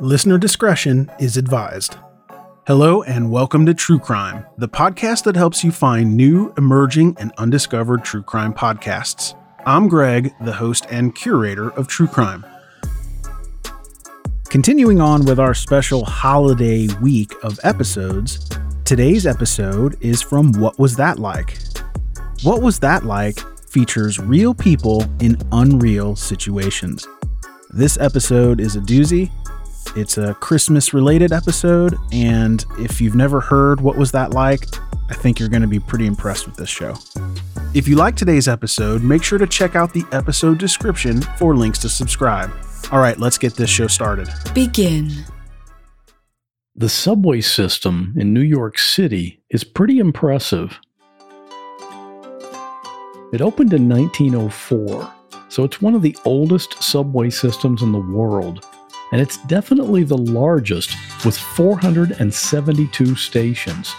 Listener discretion is advised. Hello, and welcome to True Crime, the podcast that helps you find new, emerging, and undiscovered true crime podcasts. I'm Greg, the host and curator of True Crime. Continuing on with our special holiday week of episodes, today's episode is from What Was That Like? What Was That Like features real people in unreal situations. This episode is a doozy, it's a Christmas related episode, and if you've never heard What Was That Like, I think you're going to be pretty impressed with this show. If you like today's episode, make sure to check out the episode description for links to subscribe. All right, let's get this show started. Begin. The subway system in New York City is pretty impressive. It opened in 1904, so it's one of the oldest subway systems in the world and it's definitely the largest with 472 stations.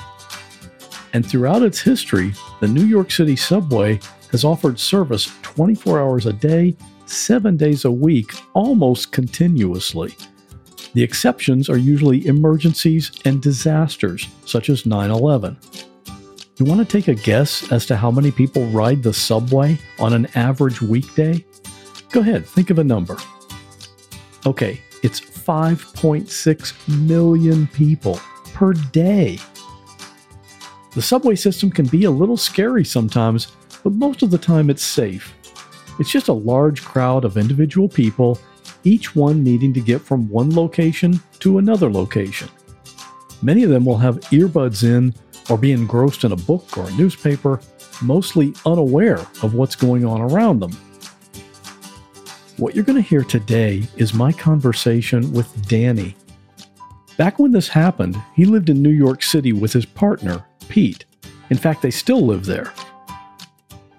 And throughout its history, the New York City subway has offered service 24 hours a day, 7 days a week, almost continuously. The exceptions are usually emergencies and disasters, such as 9 11. You want to take a guess as to how many people ride the subway on an average weekday? Go ahead, think of a number. Okay, it's 5.6 million people per day. The subway system can be a little scary sometimes, but most of the time it's safe. It's just a large crowd of individual people, each one needing to get from one location to another location. Many of them will have earbuds in or be engrossed in a book or a newspaper, mostly unaware of what's going on around them. What you're going to hear today is my conversation with Danny. Back when this happened, he lived in New York City with his partner, Pete. In fact, they still live there.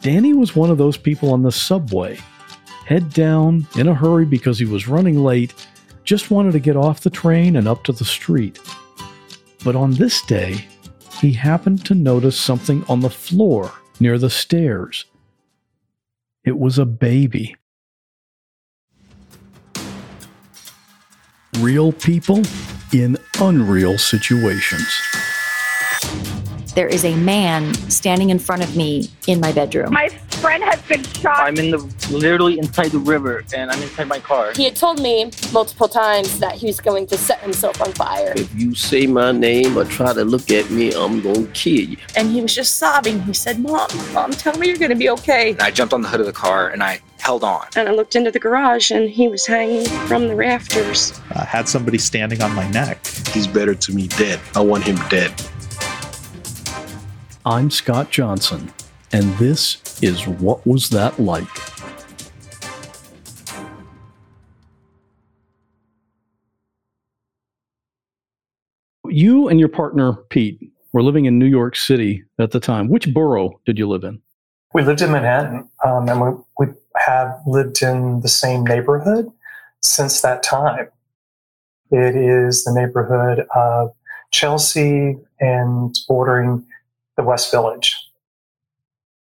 Danny was one of those people on the subway, head down, in a hurry because he was running late, just wanted to get off the train and up to the street. But on this day, he happened to notice something on the floor near the stairs. It was a baby. Real people in unreal situations. There is a man standing in front of me in my bedroom. My friend has been shot. I'm in the literally inside the river and I'm inside my car. He had told me multiple times that he was going to set himself on fire. If you say my name or try to look at me, I'm going to kill you. And he was just sobbing. He said, Mom, Mom, tell me you're going to be okay. And I jumped on the hood of the car and I held on. And I looked into the garage and he was hanging from the rafters. I had somebody standing on my neck. He's better to me dead. I want him dead. I'm Scott Johnson, and this is What Was That Like? You and your partner, Pete, were living in New York City at the time. Which borough did you live in? We lived in Manhattan, um, and we, we have lived in the same neighborhood since that time. It is the neighborhood of Chelsea and bordering the West Village.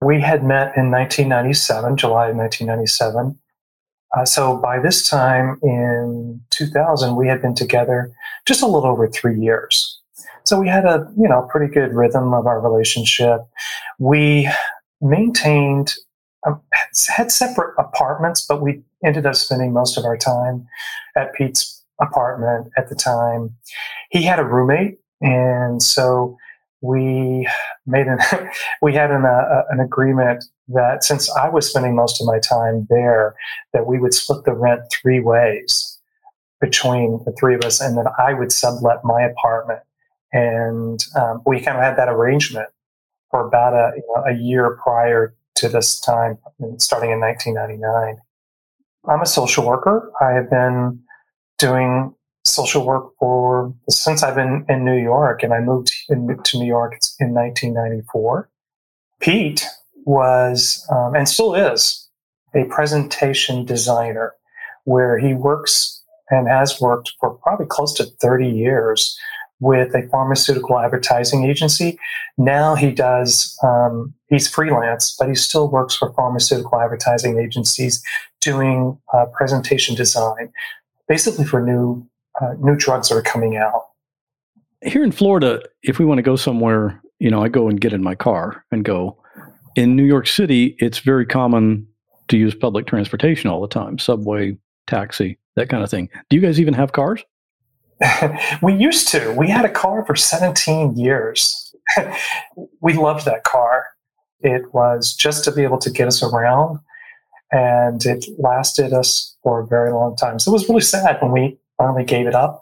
We had met in 1997, July of 1997. Uh, so by this time in 2000, we had been together just a little over three years. So we had a you know pretty good rhythm of our relationship. We maintained um, had separate apartments, but we ended up spending most of our time at Pete's apartment at the time. He had a roommate, and so we made an we had an, uh, an agreement that since I was spending most of my time there, that we would split the rent three ways between the three of us, and that I would sublet my apartment. And um, we kind of had that arrangement for about a, you know, a year prior to this time, starting in 1999. I'm a social worker. I have been doing social work for since I've been in New York, and I moved in, to New York in 1994. Pete was um, and still is a presentation designer, where he works and has worked for probably close to 30 years with a pharmaceutical advertising agency. Now he does, um, he's freelance, but he still works for pharmaceutical advertising agencies doing uh, presentation design, basically for new, uh, new drugs that are coming out. Here in Florida, if we want to go somewhere, you know, I go and get in my car and go. In New York City, it's very common to use public transportation all the time subway, taxi, that kind of thing. Do you guys even have cars? we used to. We had a car for 17 years. we loved that car. It was just to be able to get us around, and it lasted us for a very long time. So it was really sad when we finally gave it up.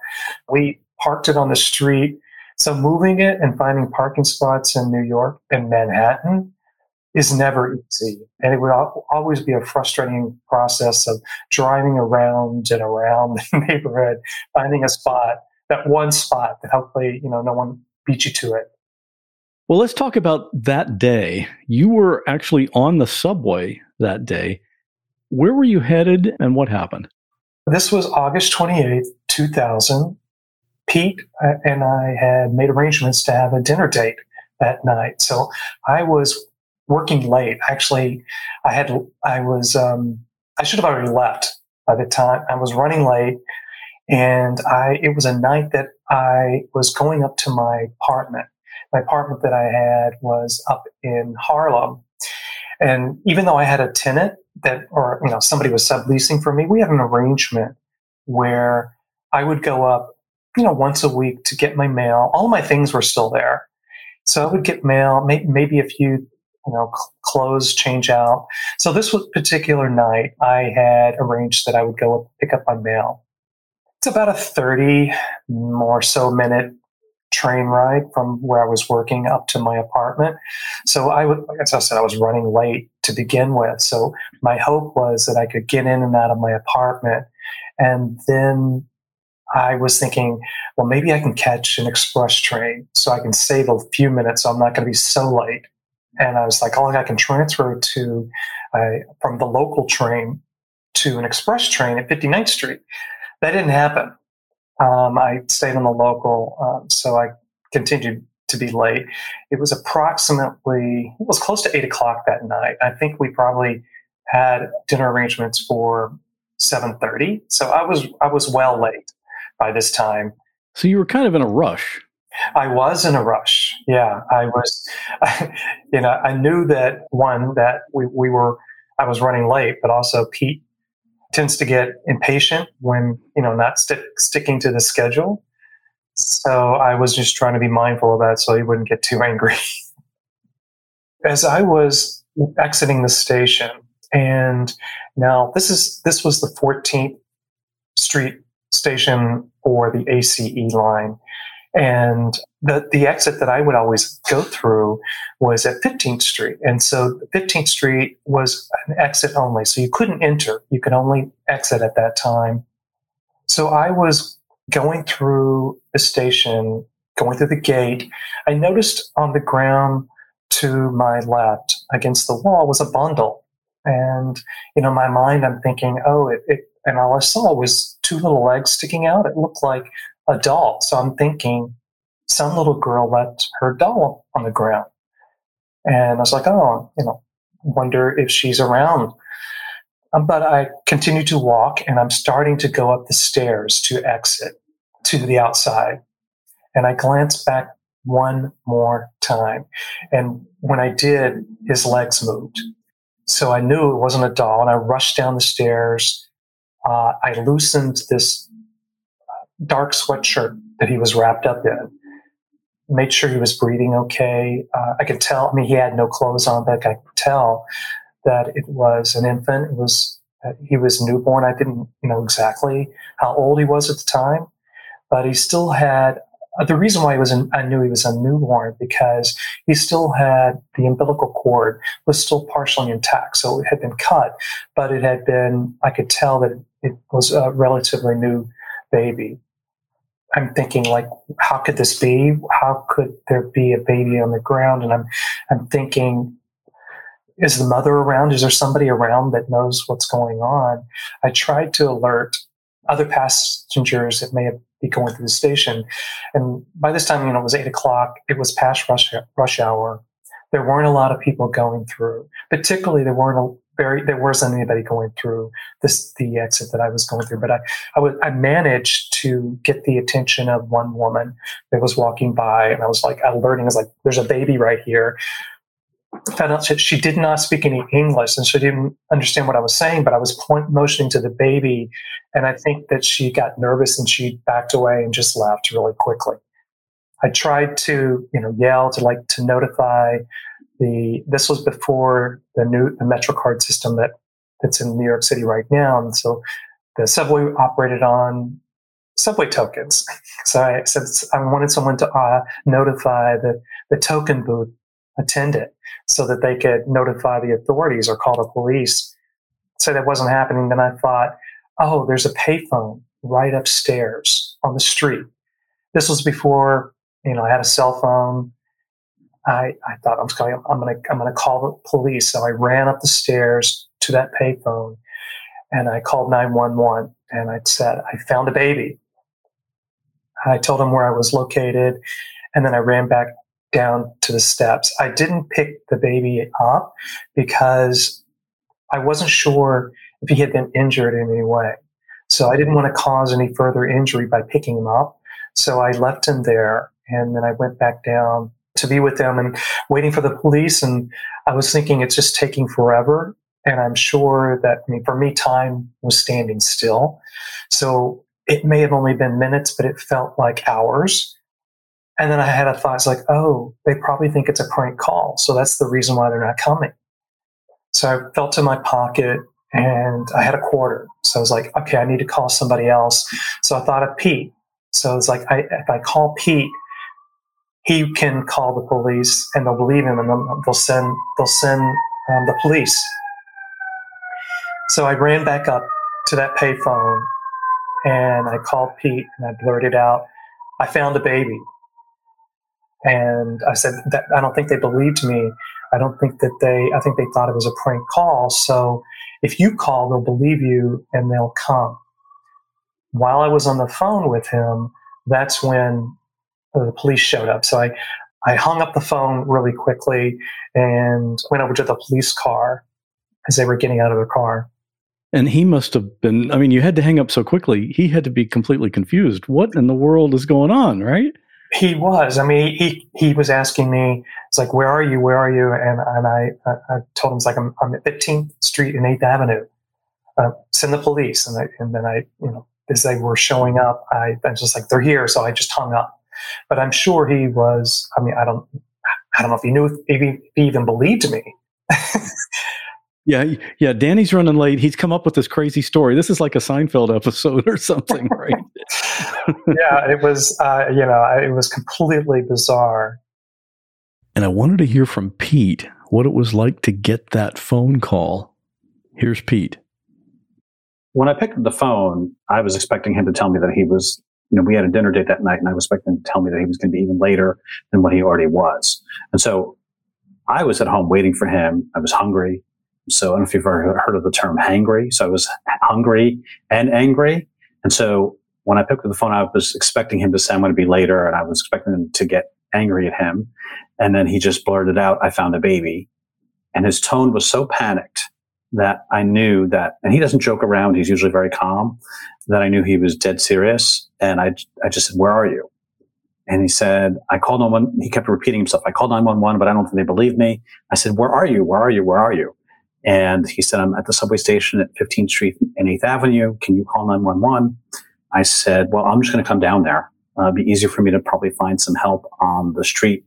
We parked it on the street. So moving it and finding parking spots in New York and Manhattan is never easy. And it would always be a frustrating process of driving around and around the neighborhood, finding a spot, that one spot that hopefully, you know, no one beat you to it. Well, let's talk about that day. You were actually on the subway that day. Where were you headed and what happened? This was August 28th, 2000. Pete uh, and I had made arrangements to have a dinner date that night. So I was working late. Actually, I had I was um, I should have already left by the time I was running late, and I it was a night that I was going up to my apartment. My apartment that I had was up in Harlem, and even though I had a tenant that or you know somebody was subleasing for me, we had an arrangement where I would go up you know once a week to get my mail. All my things were still there. So I would get mail, maybe a few you know, clothes change out. So this particular night, I had arranged that I would go pick up my mail. It's about a 30 more so minute train ride from where I was working up to my apartment. So I would, as I said, I was running late to begin with. So my hope was that I could get in and out of my apartment. And then I was thinking, well, maybe I can catch an express train so I can save a few minutes so I'm not going to be so late. And I was like, oh, I can transfer to uh, from the local train to an express train at 59th Street. That didn't happen. Um, I stayed on the local, um, so I continued to be late. It was approximately, it was close to eight o'clock that night. I think we probably had dinner arrangements for 7.30. So I was, I was well late by this time. So you were kind of in a rush. I was in a rush. Yeah, I was. you know, I knew that one that we, we were. I was running late, but also Pete tends to get impatient when you know not st- sticking to the schedule. So I was just trying to be mindful of that, so he wouldn't get too angry. As I was exiting the station, and now this is this was the 14th Street station for the ACE line and the, the exit that I would always go through was at 15th Street. And so 15th Street was an exit only. So you couldn't enter, you could only exit at that time. So I was going through the station, going through the gate. I noticed on the ground to my left against the wall was a bundle. And, you know, my mind, I'm thinking, oh, it, it and all I saw was two little legs sticking out. It looked like a doll. So I'm thinking some little girl left her doll on the ground. And I was like, oh, you know, wonder if she's around. Um, but I continue to walk and I'm starting to go up the stairs to exit to the outside. And I glance back one more time. And when I did, his legs moved. So I knew it wasn't a doll. And I rushed down the stairs. Uh, I loosened this dark sweatshirt that he was wrapped up in. Made sure he was breathing okay. Uh, I could tell. I mean, he had no clothes on, but I could tell that it was an infant. It was uh, he was newborn. I didn't know exactly how old he was at the time, but he still had. Uh, the reason why he was in, I knew he was a newborn because he still had the umbilical cord was still partially intact, so it had been cut, but it had been. I could tell that it was a relatively new baby. I'm thinking like, how could this be? How could there be a baby on the ground? And I'm, I'm thinking, is the mother around? Is there somebody around that knows what's going on? I tried to alert other passengers that may have be going through the station. And by this time, you know, it was eight o'clock. It was past rush, rush hour. There weren't a lot of people going through. Particularly, there weren't a very there wasn't anybody going through this the exit that I was going through. But I I, was, I managed to get the attention of one woman that was walking by, and I was like alerting. I was like, "There's a baby right here." found out that she did not speak any English and she didn't understand what I was saying, but I was point motioning to the baby. And I think that she got nervous and she backed away and just left really quickly. I tried to, you know, yell to like to notify the, this was before the new, the MetroCard system that that's in New York City right now. And so the subway operated on subway tokens. So I said, I wanted someone to uh, notify the, the token booth attendant so that they could notify the authorities or call the police. So that wasn't happening. Then I thought, oh, there's a payphone right upstairs on the street. This was before, you know, I had a cell phone. I, I thought I'm going, I'm going to, I'm going to call the police. So I ran up the stairs to that payphone and I called 911 and I said, I found a baby. I told them where I was located. And then I ran back down to the steps. I didn't pick the baby up because I wasn't sure if he had been injured in any way. So I didn't want to cause any further injury by picking him up. So I left him there and then I went back down to be with them and waiting for the police. And I was thinking it's just taking forever. And I'm sure that, I mean, for me, time was standing still. So it may have only been minutes, but it felt like hours. And then I had a thought, it's like, oh, they probably think it's a prank call. So that's the reason why they're not coming. So I felt in my pocket and I had a quarter. So I was like, okay, I need to call somebody else. So I thought of Pete. So it's like, I, if I call Pete, he can call the police and they'll believe him and they'll send, they'll send um, the police. So I ran back up to that payphone and I called Pete and I blurted out, I found a baby. And I said that I don't think they believed me. I don't think that they, I think they thought it was a prank call. So if you call, they'll believe you and they'll come. While I was on the phone with him, that's when the police showed up. So I, I hung up the phone really quickly and went over to the police car as they were getting out of the car. And he must have been, I mean, you had to hang up so quickly. He had to be completely confused. What in the world is going on, right? He was. I mean, he he was asking me. It's like, where are you? Where are you? And and I I, told him it's like I'm, I'm at 15th Street and 8th Avenue. Uh, send the police. And I, and then I you know as they were showing up, I, I was just like they're here. So I just hung up. But I'm sure he was. I mean, I don't I don't know if he knew if he, he even believed me. Yeah, yeah. Danny's running late. He's come up with this crazy story. This is like a Seinfeld episode or something, right? yeah, it was. Uh, you know, it was completely bizarre. And I wanted to hear from Pete what it was like to get that phone call. Here's Pete. When I picked up the phone, I was expecting him to tell me that he was. You know, we had a dinner date that night, and I was expecting him to tell me that he was going to be even later than what he already was. And so I was at home waiting for him. I was hungry. So I don't know if you've ever heard of the term hangry. So I was hungry and angry. And so when I picked up the phone, I was expecting him to say, I'm going to be later. And I was expecting him to get angry at him. And then he just blurted out, I found a baby. And his tone was so panicked that I knew that, and he doesn't joke around. He's usually very calm that I knew he was dead serious. And I, I just said, where are you? And he said, I called 911. He kept repeating himself. I called 911, but I don't think they believe me. I said, where are you? Where are you? Where are you? And he said, I'm at the subway station at 15th Street and 8th Avenue. Can you call 911? I said, well, I'm just going to come down there. Uh, it'd be easier for me to probably find some help on the street.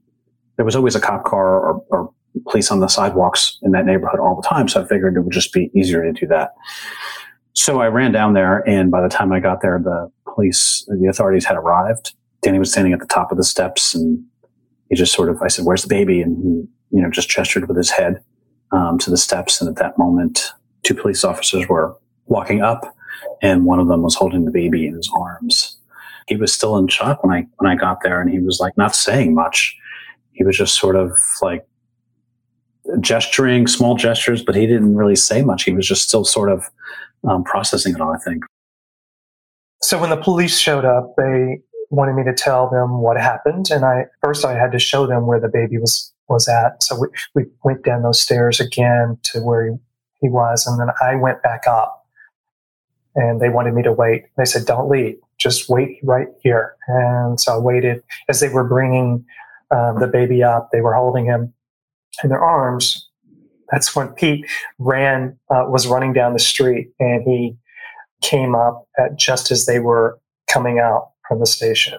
There was always a cop car or, or police on the sidewalks in that neighborhood all the time. So I figured it would just be easier to do that. So I ran down there. And by the time I got there, the police, the authorities had arrived. Danny was standing at the top of the steps and he just sort of, I said, where's the baby? And he, you know, just gestured with his head um, to the steps. And at that moment, two police officers were walking up, and one of them was holding the baby in his arms. he was still in shock when I when I got there, and he was like not saying much. He was just sort of like gesturing, small gestures, but he didn't really say much. He was just still sort of um, processing it all. I think. So when the police showed up, they wanted me to tell them what happened, and I first I had to show them where the baby was was at. So we, we went down those stairs again to where he, he was, and then I went back up, and they wanted me to wait. They said, "Don't leave, just wait right here." And so I waited as they were bringing um, the baby up. They were holding him in their arms. That's when Pete ran, uh, was running down the street, and he came up at just as they were coming out from the station.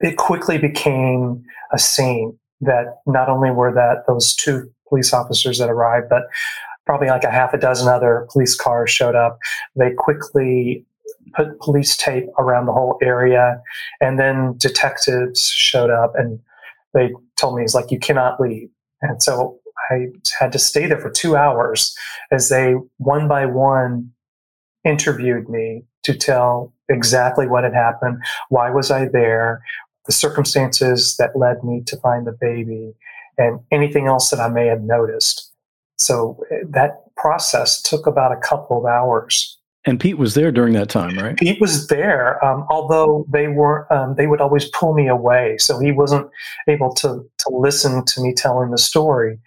It quickly became a scene that not only were that those two police officers that arrived, but probably like a half a dozen other police cars showed up. They quickly put police tape around the whole area, and then detectives showed up and they told me, "It's like you cannot leave." And so I had to stay there for two hours as they one by one interviewed me to tell exactly what had happened, why was I there, the circumstances that led me to find the baby, and anything else that I may have noticed. So eh, that process took about a couple of hours. And Pete was there during that time, right? Pete was there, um, although they were um, they would always pull me away, so he wasn't able to to listen to me telling the story.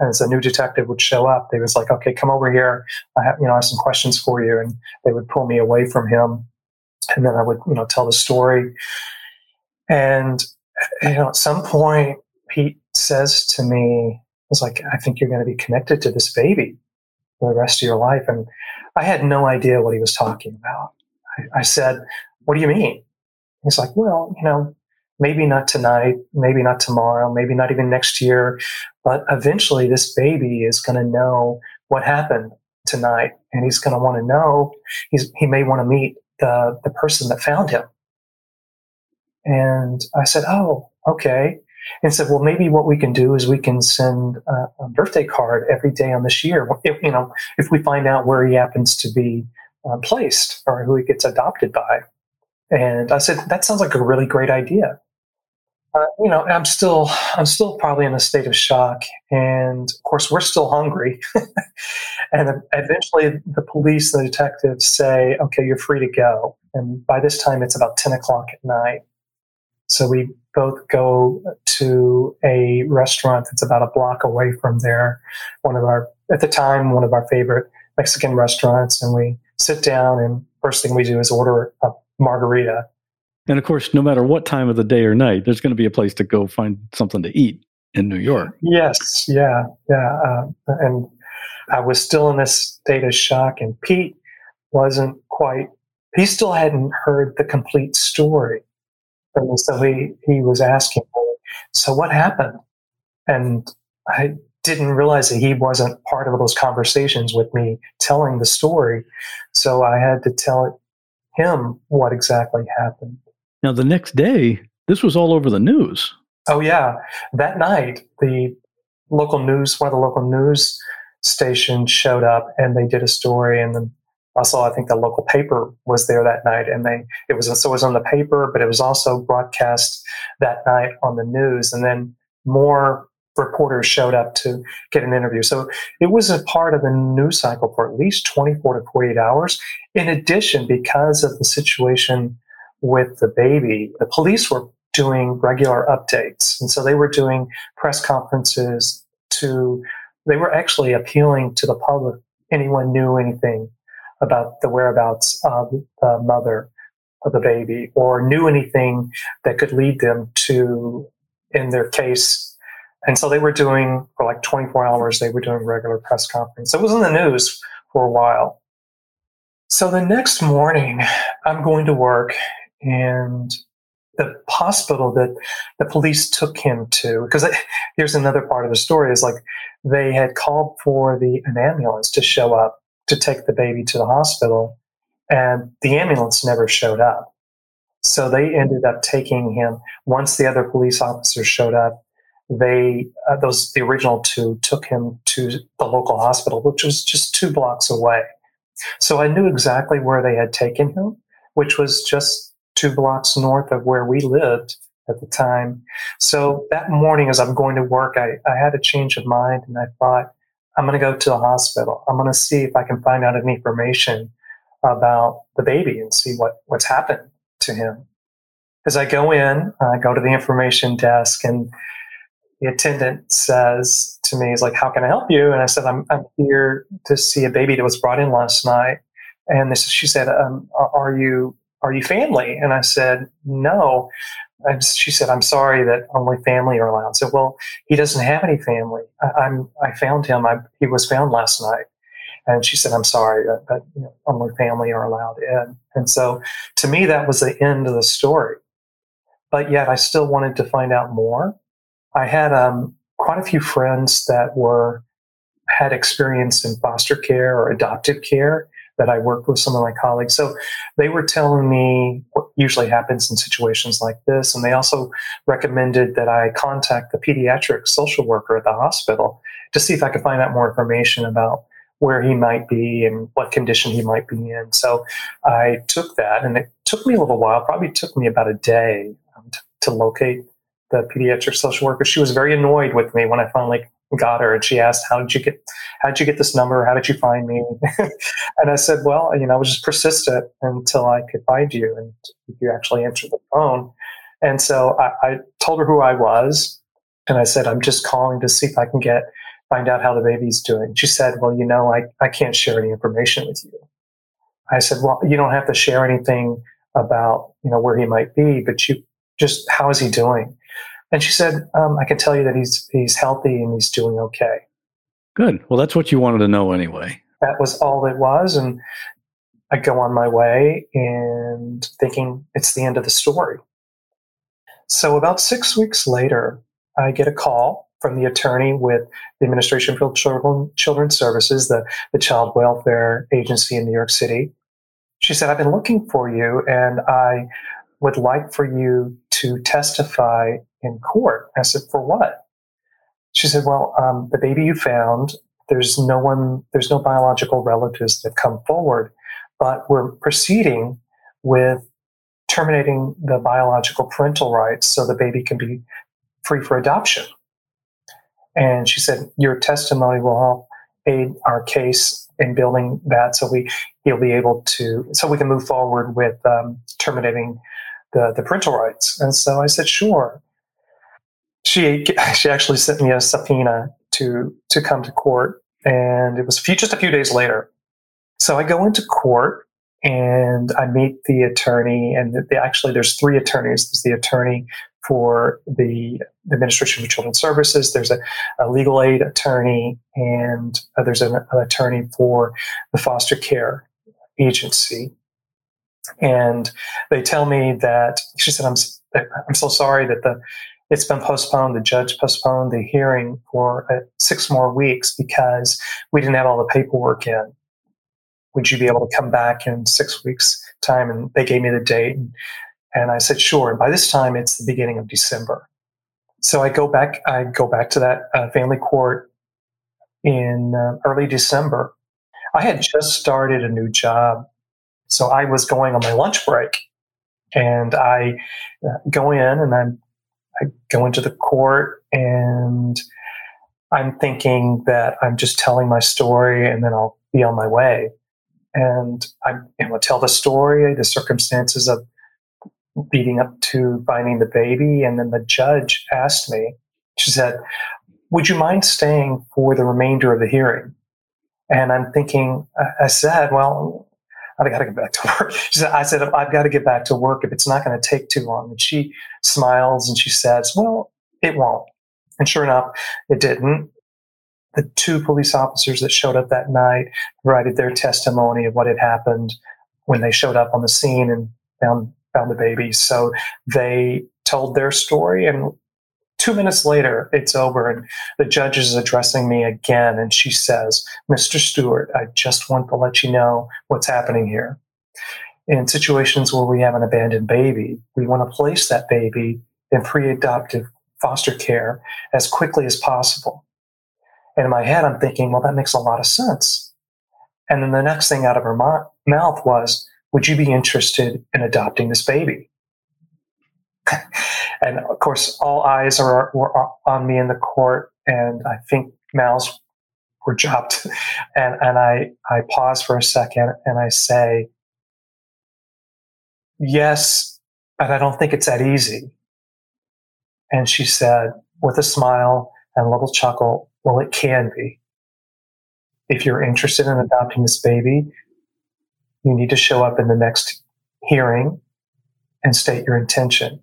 As a new detective would show up, they was like, "Okay, come over here. I have you know I have some questions for you," and they would pull me away from him, and then I would you know tell the story. And you know, at some point, Pete says to me, "It's like I think you're going to be connected to this baby for the rest of your life," and I had no idea what he was talking about. I, I said, What do you mean? He's like, Well, you know, maybe not tonight, maybe not tomorrow, maybe not even next year, but eventually this baby is going to know what happened tonight. And he's going to want to know, he's, he may want to meet the, the person that found him. And I said, Oh, okay and said, well, maybe what we can do is we can send a, a birthday card every day on this year. If, you know, if we find out where he happens to be uh, placed or who he gets adopted by. And I said, that sounds like a really great idea. Uh, you know, I'm still, I'm still probably in a state of shock, and of course, we're still hungry. and eventually, the police the detectives say, "Okay, you're free to go." And by this time, it's about ten o'clock at night. So we both go to a restaurant that's about a block away from there. One of our, at the time, one of our favorite Mexican restaurants. And we sit down, and first thing we do is order a margarita. And of course, no matter what time of the day or night, there's going to be a place to go find something to eat in New York. Yes, yeah, yeah. Uh, and I was still in this state of shock, and Pete wasn't quite, he still hadn't heard the complete story. And so he, he was asking me, so what happened? And I didn't realize that he wasn't part of those conversations with me telling the story. So I had to tell him what exactly happened. Now, the next day, this was all over the news. Oh, yeah. That night, the local news, one of the local news stations showed up and they did a story. And then also i think the local paper was there that night and they it was so it was on the paper but it was also broadcast that night on the news and then more reporters showed up to get an interview so it was a part of the news cycle for at least 24 to 48 hours in addition because of the situation with the baby the police were doing regular updates and so they were doing press conferences to they were actually appealing to the public anyone knew anything about the whereabouts of the mother of the baby or knew anything that could lead them to in their case. And so they were doing for like 24 hours, they were doing regular press conference. It was in the news for a while. So the next morning, I'm going to work and the hospital that the police took him to, because here's another part of the story is like they had called for the an ambulance to show up to take the baby to the hospital, and the ambulance never showed up. So they ended up taking him. Once the other police officers showed up, they uh, those the original two took him to the local hospital, which was just two blocks away. So I knew exactly where they had taken him, which was just two blocks north of where we lived at the time. So that morning, as I'm going to work, I, I had a change of mind and I thought, I'm going to go to the hospital. I'm going to see if I can find out any information about the baby and see what, what's happened to him. As I go in, I go to the information desk and the attendant says to me, "Is like, how can I help you?" And I said, "I'm, I'm here to see a baby that was brought in last night." And this, she said, um, "Are you are you family?" And I said, "No." And she said, "I'm sorry that only family are allowed." So, well, he doesn't have any family. I, am I found him. I, he was found last night. And she said, "I'm sorry, but you know, only family are allowed in." And so, to me, that was the end of the story. But yet, I still wanted to find out more. I had um, quite a few friends that were had experience in foster care or adoptive care that I worked with some of my colleagues. So they were telling me what usually happens in situations like this. And they also recommended that I contact the pediatric social worker at the hospital to see if I could find out more information about where he might be and what condition he might be in. So I took that and it took me a little while, probably took me about a day um, to, to locate the pediatric social worker. She was very annoyed with me when I finally got her, and she asked, "How did you get? How did you get this number? How did you find me?" and I said, "Well, you know, I was just persistent until I could find you, and you actually answered the phone." And so I, I told her who I was, and I said, "I'm just calling to see if I can get find out how the baby's doing." She said, "Well, you know, I I can't share any information with you." I said, "Well, you don't have to share anything about you know where he might be, but you just how is he doing?" And she said, um, I can tell you that he's he's healthy and he's doing okay. Good. Well, that's what you wanted to know anyway. That was all it was. And I go on my way and thinking it's the end of the story. So about six weeks later, I get a call from the attorney with the Administration for Children, Children's Services, the, the child welfare agency in New York City. She said, I've been looking for you and I would like for you to testify in court. I said, for what? She said, well, um, the baby you found, there's no one, there's no biological relatives that come forward, but we're proceeding with terminating the biological parental rights so the baby can be free for adoption. And she said, your testimony will help aid our case in building that so we he'll be able to so we can move forward with um, terminating the, the parental rights. And so I said, sure she she actually sent me a subpoena to to come to court, and it was few, just a few days later. So I go into court and I meet the attorney, and the, the, actually there's three attorneys. There's the attorney for the, the Administration for Children's Services. There's a, a legal aid attorney, and uh, there's an, an attorney for the foster care agency. And they tell me that she said, "I'm I'm so sorry that the it's been postponed. The judge postponed the hearing for uh, six more weeks because we didn't have all the paperwork in. Would you be able to come back in six weeks' time? And they gave me the date. And, and I said, sure. And by this time, it's the beginning of December. So I go back. I go back to that uh, family court in uh, early December. I had just started a new job, so I was going on my lunch break, and I uh, go in and I'm I go into the court and I'm thinking that I'm just telling my story and then I'll be on my way. And I'm going to tell the story, the circumstances of leading up to finding the baby. And then the judge asked me, she said, Would you mind staying for the remainder of the hearing? And I'm thinking, I said, Well, I've got to get back to work. She said, I said, I've got to get back to work if it's not going to take too long. And she smiles and she says, well, it won't. And sure enough, it didn't. The two police officers that showed up that night provided their testimony of what had happened when they showed up on the scene and found, found the baby. So they told their story and Two minutes later, it's over, and the judge is addressing me again, and she says, Mr. Stewart, I just want to let you know what's happening here. In situations where we have an abandoned baby, we want to place that baby in pre adoptive foster care as quickly as possible. And in my head, I'm thinking, well, that makes a lot of sense. And then the next thing out of her mouth was, would you be interested in adopting this baby? and of course, all eyes are were on me in the court, and I think mouths were dropped, and and I I pause for a second and I say, yes, but I don't think it's that easy. And she said, with a smile and a little chuckle, well, it can be. If you're interested in adopting this baby, you need to show up in the next hearing and state your intention.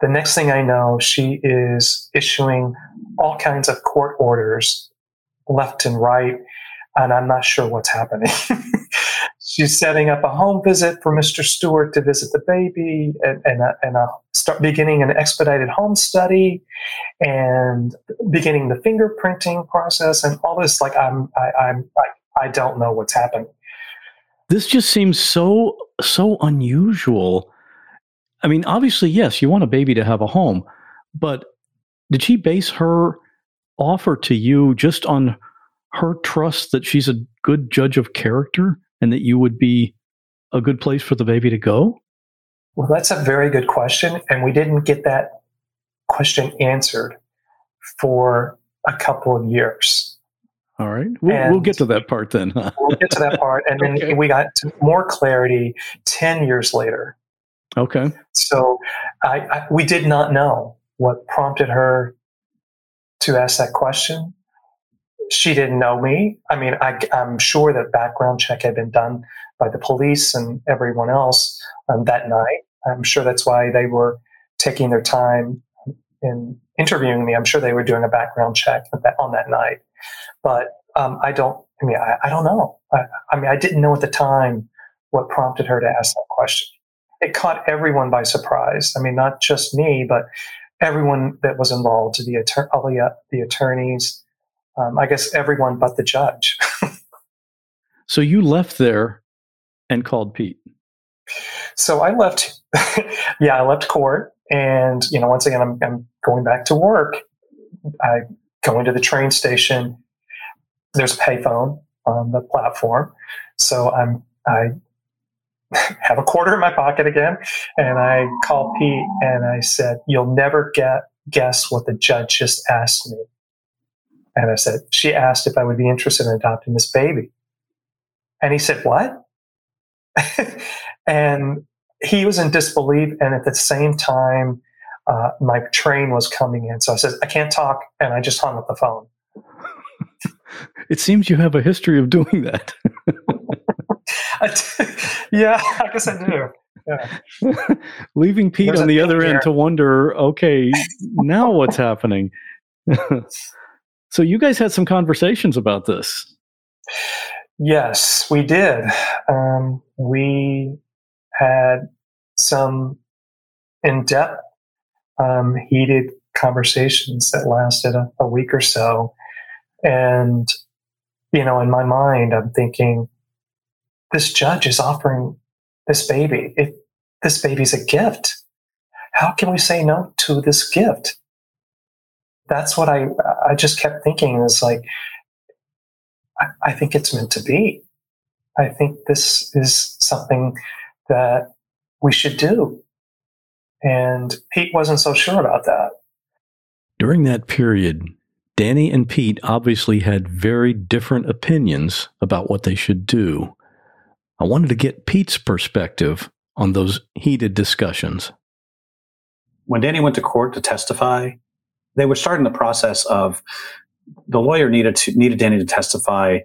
The next thing I know, she is issuing all kinds of court orders left and right, and I'm not sure what's happening. She's setting up a home visit for Mr. Stewart to visit the baby and, and, a, and a start beginning an expedited home study and beginning the fingerprinting process and all this. Like I'm, I, I'm, I, I don't know what's happening. This just seems so, so unusual. I mean, obviously, yes, you want a baby to have a home, but did she base her offer to you just on her trust that she's a good judge of character? And that you would be a good place for the baby to go? Well, that's a very good question. And we didn't get that question answered for a couple of years. All right. We'll, we'll get to that part then. Huh? we'll get to that part. And then okay. we got more clarity 10 years later. Okay. So I, I, we did not know what prompted her to ask that question she didn't know me. I mean, I, am sure that background check had been done by the police and everyone else um, that night. I'm sure that's why they were taking their time in interviewing me. I'm sure they were doing a background check on that night. But um, I don't. I mean, I, I don't know. I, I mean, I didn't know at the time what prompted her to ask that question. It caught everyone by surprise. I mean, not just me, but everyone that was involved, the, attor- uh, the attorneys, um, I guess everyone but the judge. so you left there and called Pete. So I left. yeah, I left court, and you know, once again, I'm, I'm going back to work. I go into the train station. There's a payphone on the platform, so I'm I have a quarter in my pocket again, and I call Pete and I said, "You'll never get guess what the judge just asked me." And I said, she asked if I would be interested in adopting this baby. And he said, what? and he was in disbelief. And at the same time, uh, my train was coming in. So I said, I can't talk. And I just hung up the phone. it seems you have a history of doing that. yeah, I guess I do. Yeah. Leaving Pete There's on the other end to wonder, okay, now what's happening? So you guys had some conversations about this. Yes, we did. Um, we had some in depth, um, heated conversations that lasted a, a week or so. And, you know, in my mind, I'm thinking, this judge is offering this baby. if this baby's a gift. How can we say no to this gift? That's what I I just kept thinking is like I, I think it's meant to be. I think this is something that we should do. And Pete wasn't so sure about that. During that period, Danny and Pete obviously had very different opinions about what they should do. I wanted to get Pete's perspective on those heated discussions. When Danny went to court to testify, they were starting the process of the lawyer needed to needed Danny to testify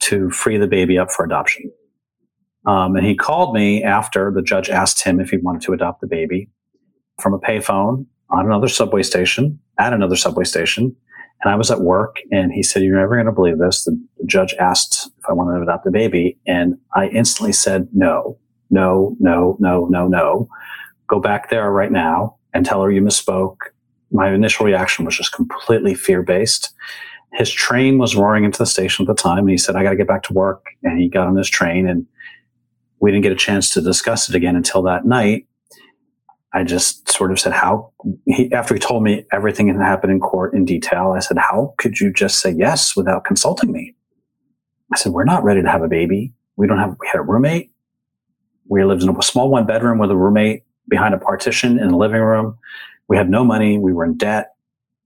to free the baby up for adoption. Um, and he called me after the judge asked him if he wanted to adopt the baby from a payphone on another subway station at another subway station. And I was at work and he said, You're never going to believe this. The, the, judge asked if I wanted to adopt the baby. And I instantly said, No, no, no, no, no, no. Go back there right now and tell her you misspoke my initial reaction was just completely fear based. His train was roaring into the station at the time, and he said, I got to get back to work. And he got on his train, and we didn't get a chance to discuss it again until that night. I just sort of said, How, he, after he told me everything that happened in court in detail, I said, How could you just say yes without consulting me? I said, We're not ready to have a baby. We don't have, we had a roommate. We lived in a small one bedroom with a roommate behind a partition in the living room. We had no money. We were in debt.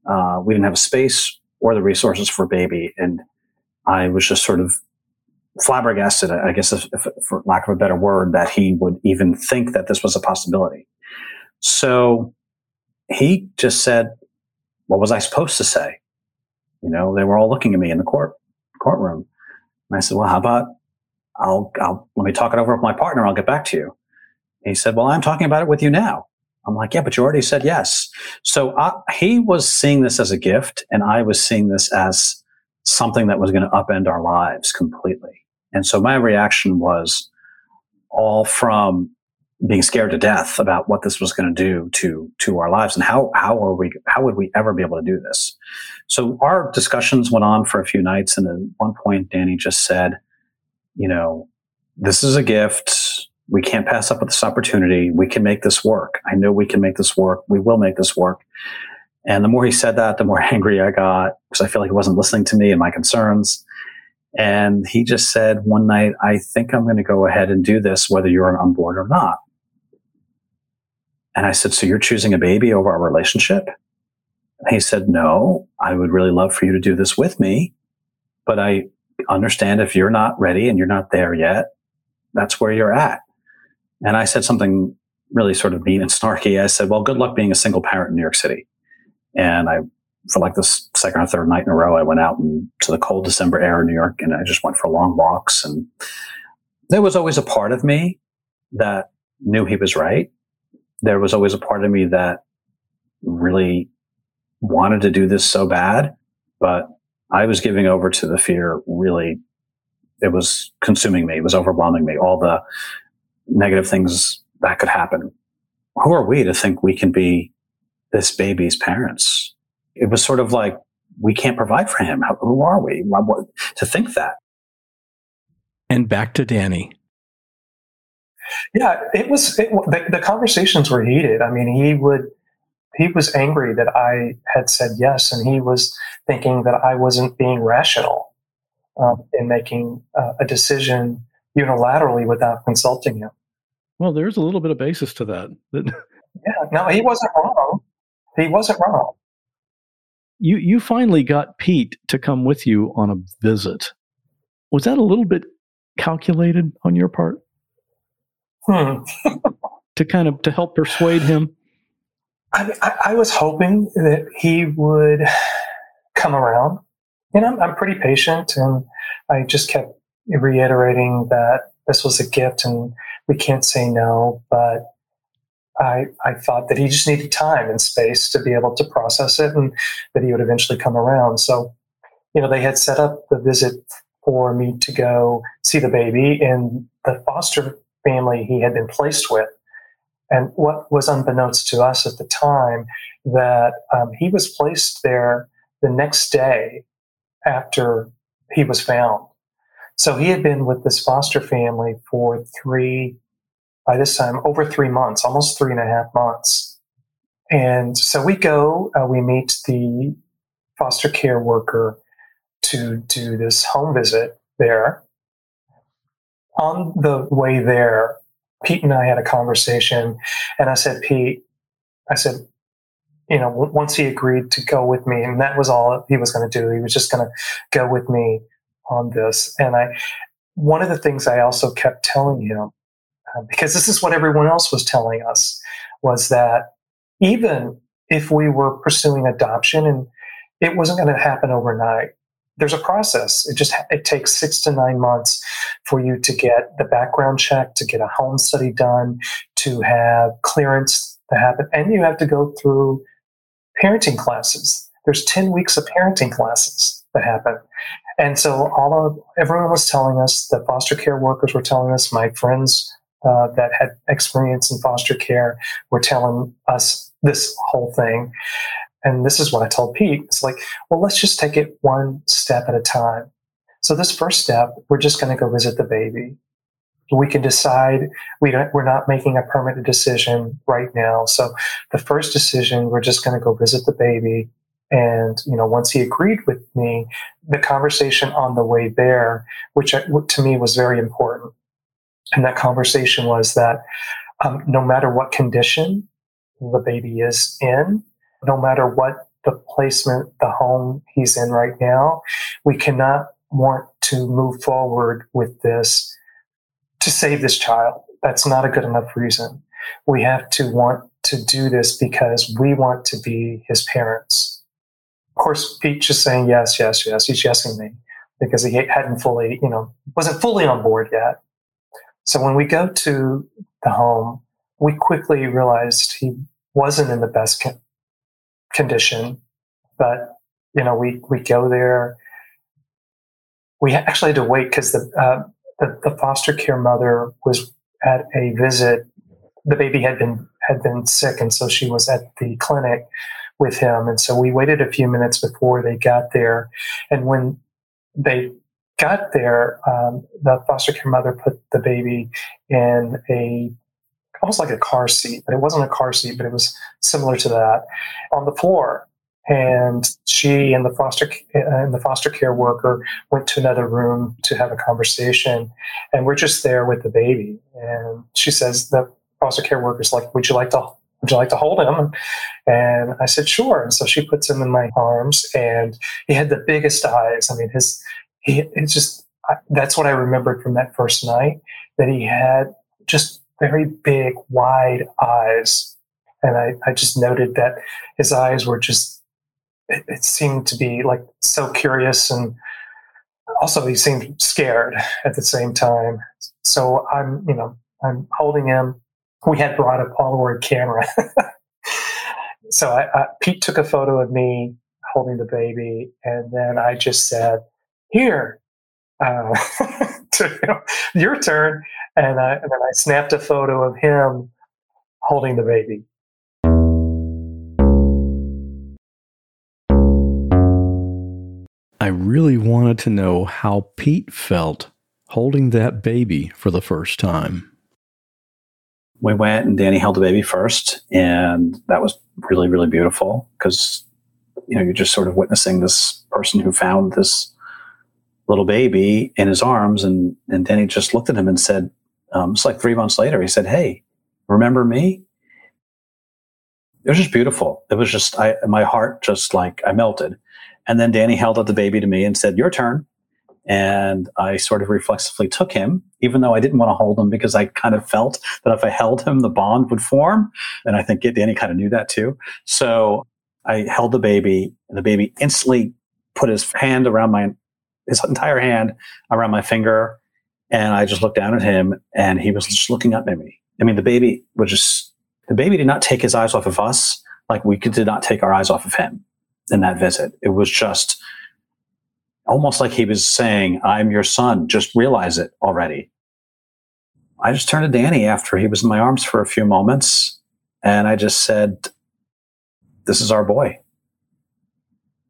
Uh, we didn't have a space or the resources for baby. And I was just sort of flabbergasted, I guess, if, if, for lack of a better word, that he would even think that this was a possibility. So he just said, What was I supposed to say? You know, they were all looking at me in the court courtroom. And I said, Well, how about I'll, I'll let me talk it over with my partner. I'll get back to you. He said, Well, I'm talking about it with you now. I'm like, Yeah, but you already said yes. So I, he was seeing this as a gift, and I was seeing this as something that was going to upend our lives completely. And so my reaction was all from being scared to death about what this was going to do to to our lives and how how are we how would we ever be able to do this so our discussions went on for a few nights and at one point danny just said you know this is a gift we can't pass up this opportunity we can make this work i know we can make this work we will make this work and the more he said that the more angry i got because i feel like he wasn't listening to me and my concerns and he just said one night, I think I'm going to go ahead and do this, whether you're on board or not. And I said, So you're choosing a baby over our relationship? And he said, No, I would really love for you to do this with me. But I understand if you're not ready and you're not there yet, that's where you're at. And I said something really sort of mean and snarky. I said, Well, good luck being a single parent in New York City. And I for like the second or third night in a row, I went out and, to the cold December air in New York and I just went for long walks. And there was always a part of me that knew he was right. There was always a part of me that really wanted to do this so bad, but I was giving over to the fear really. It was consuming me. It was overwhelming me. All the negative things that could happen. Who are we to think we can be this baby's parents? it was sort of like, we can't provide for him. How, who are we? What, what, to think that. And back to Danny. Yeah, it was, it, the, the conversations were heated. I mean, he would, he was angry that I had said yes, and he was thinking that I wasn't being rational um, in making uh, a decision unilaterally without consulting him. Well, there's a little bit of basis to that. yeah, no, he wasn't wrong. He wasn't wrong you you finally got Pete to come with you on a visit. Was that a little bit calculated on your part? Hmm. to kind of to help persuade him. I, I, I, was hoping that he would come around. You know, I'm, I'm pretty patient, and I just kept reiterating that this was a gift, and we can't say no. But I, I thought that he just needed time and space to be able to process it and that he would eventually come around. So, you know, they had set up the visit for me to go see the baby in the foster family he had been placed with. And what was unbeknownst to us at the time that um, he was placed there the next day after he was found. So he had been with this foster family for three by this time over three months, almost three and a half months. And so we go, uh, we meet the foster care worker to do this home visit there. On the way there, Pete and I had a conversation, and I said, Pete, I said, you know, once he agreed to go with me, and that was all he was going to do, he was just going to go with me on this. And I, one of the things I also kept telling him uh, because this is what everyone else was telling us was that even if we were pursuing adoption and it wasn't going to happen overnight there's a process. It just it takes six to nine months for you to get the background check to get a home study done to have clearance to happen and you have to go through parenting classes. There's 10 weeks of parenting classes that happen and so all of everyone was telling us the foster care workers were telling us my friends uh, that had experience in foster care were telling us this whole thing. And this is what I told Pete. It's like, well, let's just take it one step at a time. So this first step, we're just going to go visit the baby. We can decide we don't, we're not making a permanent decision right now. So the first decision, we're just going to go visit the baby. And you know, once he agreed with me, the conversation on the way there, which to me was very important, and that conversation was that um, no matter what condition the baby is in, no matter what the placement, the home he's in right now, we cannot want to move forward with this to save this child. That's not a good enough reason. We have to want to do this because we want to be his parents. Of course, Pete just saying yes, yes, yes. He's yesing me because he hadn't fully, you know, wasn't fully on board yet. So when we go to the home, we quickly realized he wasn't in the best con- condition, but you know, we we go there. We actually had to wait because the, uh, the the foster care mother was at a visit. The baby had been had been sick, and so she was at the clinic with him. And so we waited a few minutes before they got there. And when they got there, um, the foster care mother put the baby in a almost like a car seat, but it wasn't a car seat, but it was similar to that on the floor. And she and the foster and the foster care worker went to another room to have a conversation, and we're just there with the baby. And she says the foster care worker's like, "Would you like to would you like to hold him? And I said, sure. And so she puts him in my arms and he had the biggest eyes. I mean, his, he, it's just, that's what I remembered from that first night that he had just very big, wide eyes. And I, I just noted that his eyes were just, it, it seemed to be like so curious and also he seemed scared at the same time. So I'm, you know, I'm holding him we had brought a Polaroid camera. so I, I, Pete took a photo of me holding the baby, and then I just said, "Here, uh, to, you know, your turn." And, I, and then I snapped a photo of him holding the baby. I really wanted to know how Pete felt holding that baby for the first time we went and Danny held the baby first, and that was really, really beautiful because you know you're just sort of witnessing this person who found this little baby in his arms, and and Danny just looked at him and said, um, it's like three months later, he said, "Hey, remember me?" It was just beautiful. It was just I my heart just like I melted, and then Danny held out the baby to me and said, "Your turn." And I sort of reflexively took him, even though I didn't want to hold him because I kind of felt that if I held him, the bond would form. And I think Danny kind of knew that too. So I held the baby, and the baby instantly put his hand around my, his entire hand around my finger. And I just looked down at him, and he was just looking up at me. I mean, the baby was just, the baby did not take his eyes off of us like we did not take our eyes off of him in that visit. It was just, almost like he was saying, I'm your son. Just realize it already. I just turned to Danny after he was in my arms for a few moments and I just said, This is our boy.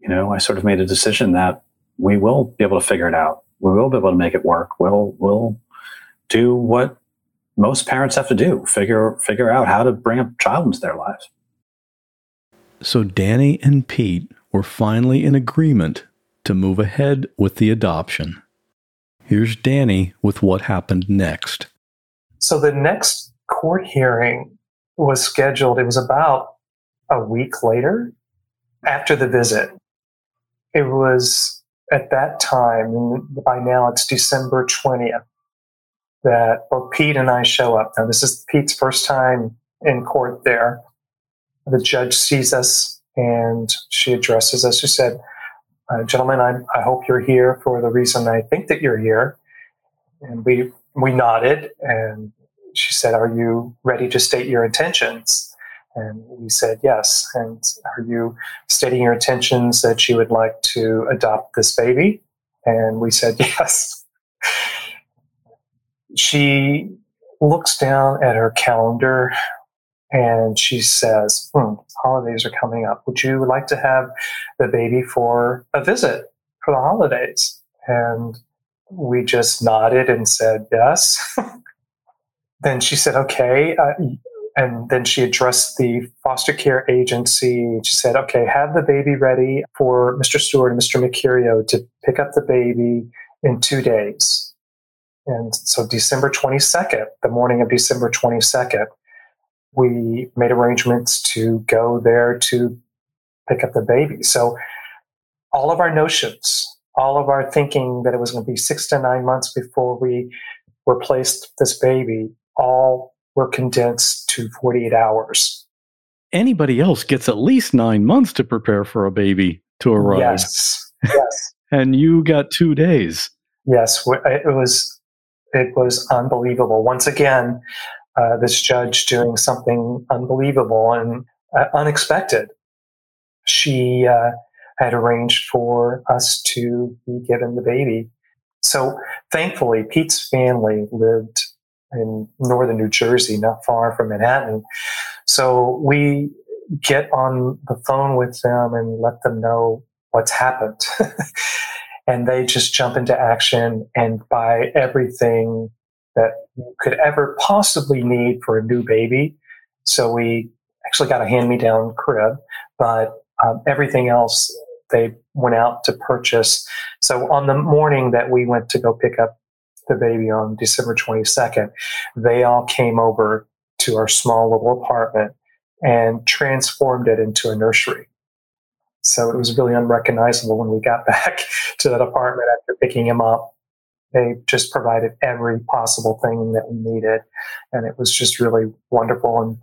You know, I sort of made a decision that we will be able to figure it out. We will be able to make it work. We'll, we'll do what most parents have to do figure, figure out how to bring a child into their lives. So Danny and Pete were finally in agreement to move ahead with the adoption. Here's Danny with what happened next. So the next court hearing was scheduled, it was about a week later after the visit. It was at that time, by now it's December 20th, that both Pete and I show up. Now, this is Pete's first time in court there. The judge sees us and she addresses us. She said, uh, gentlemen, I, I hope you're here for the reason I think that you're here. And we, we nodded, and she said, Are you ready to state your intentions? And we said, Yes. And are you stating your intentions that you would like to adopt this baby? And we said, Yes. she looks down at her calendar and she says, hmm, holidays are coming up. Would you like to have the baby for a visit for the holidays? And we just nodded and said yes. then she said, okay. Uh, and then she addressed the foster care agency. She said, okay, have the baby ready for Mr. Stewart and Mr. Mercurio to pick up the baby in two days. And so December 22nd, the morning of December 22nd, we made arrangements to go there to pick up the baby. So all of our notions, all of our thinking that it was going to be six to nine months before we replaced this baby, all were condensed to 48 hours. Anybody else gets at least nine months to prepare for a baby to arrive. Yes. Yes. and you got two days. Yes. It was, it was unbelievable. Once again, uh, this judge doing something unbelievable and uh, unexpected. She uh, had arranged for us to be given the baby. So thankfully, Pete's family lived in northern New Jersey, not far from Manhattan. So we get on the phone with them and let them know what's happened. and they just jump into action and buy everything that you could ever possibly need for a new baby. So we actually got a hand me down crib, but um, everything else they went out to purchase. So on the morning that we went to go pick up the baby on December 22nd, they all came over to our small little apartment and transformed it into a nursery. So it was really unrecognizable when we got back to that apartment after picking him up. They just provided every possible thing that we needed, and it was just really wonderful. And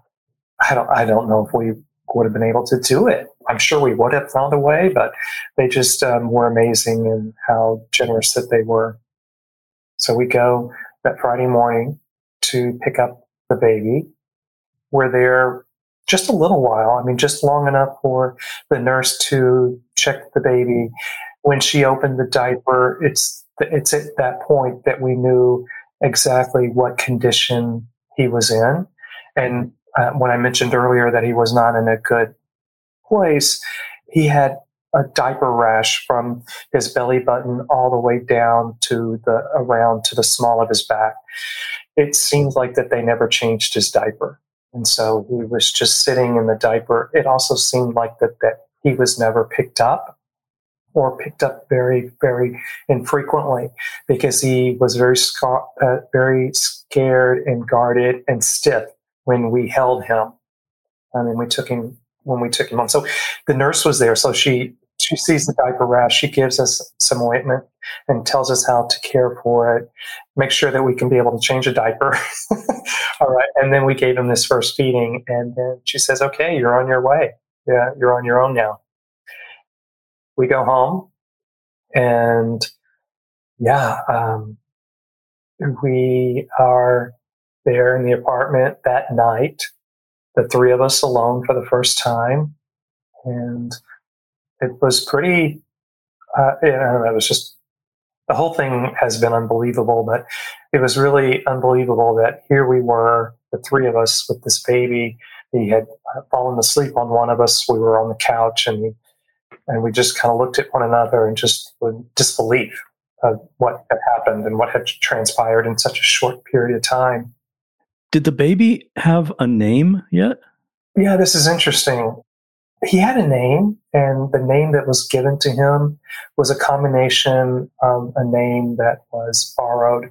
I don't, I don't know if we would have been able to do it. I'm sure we would have found a way, but they just um, were amazing and how generous that they were. So we go that Friday morning to pick up the baby. We're there just a little while. I mean, just long enough for the nurse to check the baby. When she opened the diaper, it's it's at that point that we knew exactly what condition he was in. And uh, when I mentioned earlier that he was not in a good place, he had a diaper rash from his belly button all the way down to the around to the small of his back. It seemed like that they never changed his diaper. And so he was just sitting in the diaper. It also seemed like that, that he was never picked up or picked up very, very infrequently because he was very, scar- uh, very scared and guarded and stiff when we held him. I mean, we took him when we took him home. So the nurse was there, so she she sees the diaper rash. She gives us some ointment and tells us how to care for it. Make sure that we can be able to change a diaper. All right, and then we gave him this first feeding, and then she says, "Okay, you're on your way. Yeah, you're on your own now." We go home, and yeah, um, we are there in the apartment that night, the three of us alone for the first time, and it was pretty. Uh, you know, it was just the whole thing has been unbelievable, but it was really unbelievable that here we were, the three of us with this baby. He had uh, fallen asleep on one of us. We were on the couch, and he, and we just kind of looked at one another and just with disbelief of what had happened and what had transpired in such a short period of time. Did the baby have a name yet? Yeah, this is interesting. He had a name, and the name that was given to him was a combination of a name that was borrowed.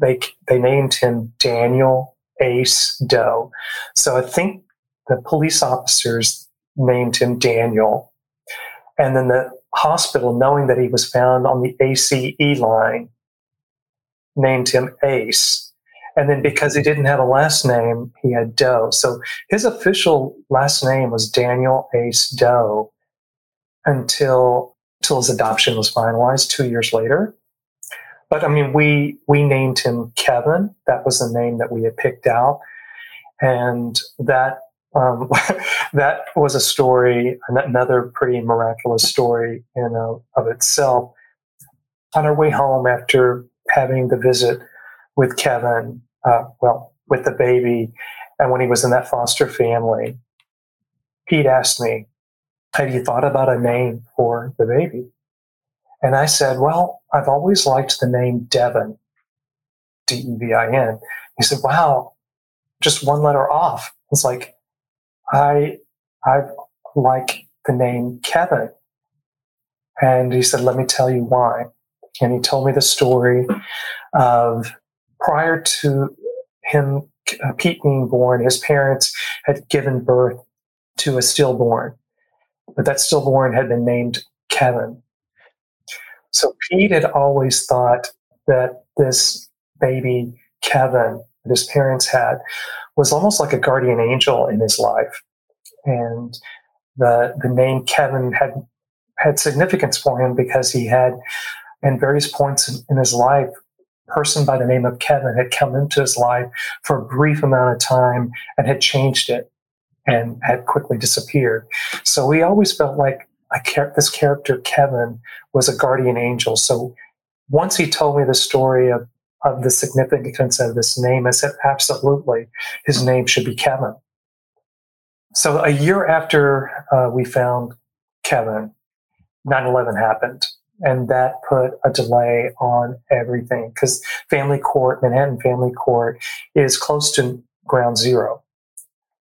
They they named him Daniel Ace Doe. So I think the police officers named him Daniel, and then the hospital, knowing that he was found on the ACE line, named him Ace and then because he didn't have a last name, he had Doe. So his official last name was Daniel Ace Doe until until his adoption was finalized two years later. But I mean, we we named him Kevin. That was the name that we had picked out, and that um, that was a story, another pretty miraculous story in of itself. On our way home after having the visit with Kevin, uh, well, with the baby, and when he was in that foster family, Pete asked me, Have you thought about a name for the baby? And I said, Well, I've always liked the name Devin, D E V I N. He said, Wow, just one letter off. It's like, I, I like the name Kevin. And he said, Let me tell you why. And he told me the story of prior to him uh, Pete being born, his parents had given birth to a stillborn, but that stillborn had been named Kevin. So Pete had always thought that this baby, Kevin, that his parents had, was almost like a guardian angel in his life. And the, the name Kevin had, had significance for him because he had, in various points in, his life, person by the name of Kevin had come into his life for a brief amount of time and had changed it and had quickly disappeared. So we always felt like this character, Kevin, was a guardian angel. So once he told me the story of, of the significance of this name, I said, absolutely, his name should be Kevin. So a year after uh, we found Kevin, 9 11 happened. And that put a delay on everything because family court, Manhattan Family Court, is close to ground zero.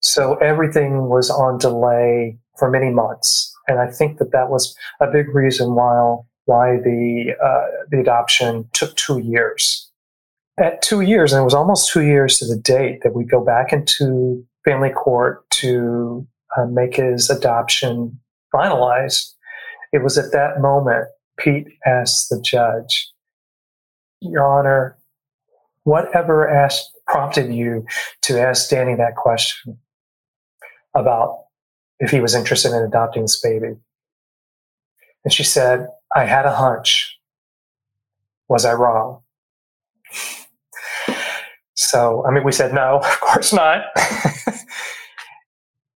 So everything was on delay for many months. And I think that that was a big reason why, why the, uh, the adoption took two years. At two years, and it was almost two years to the date that we go back into family court to uh, make his adoption finalized. It was at that moment Pete asked the judge, Your Honor, whatever asked, prompted you to ask Danny that question about if he was interested in adopting this baby? And she said, I had a hunch. Was I wrong? So, I mean, we said no, of course not.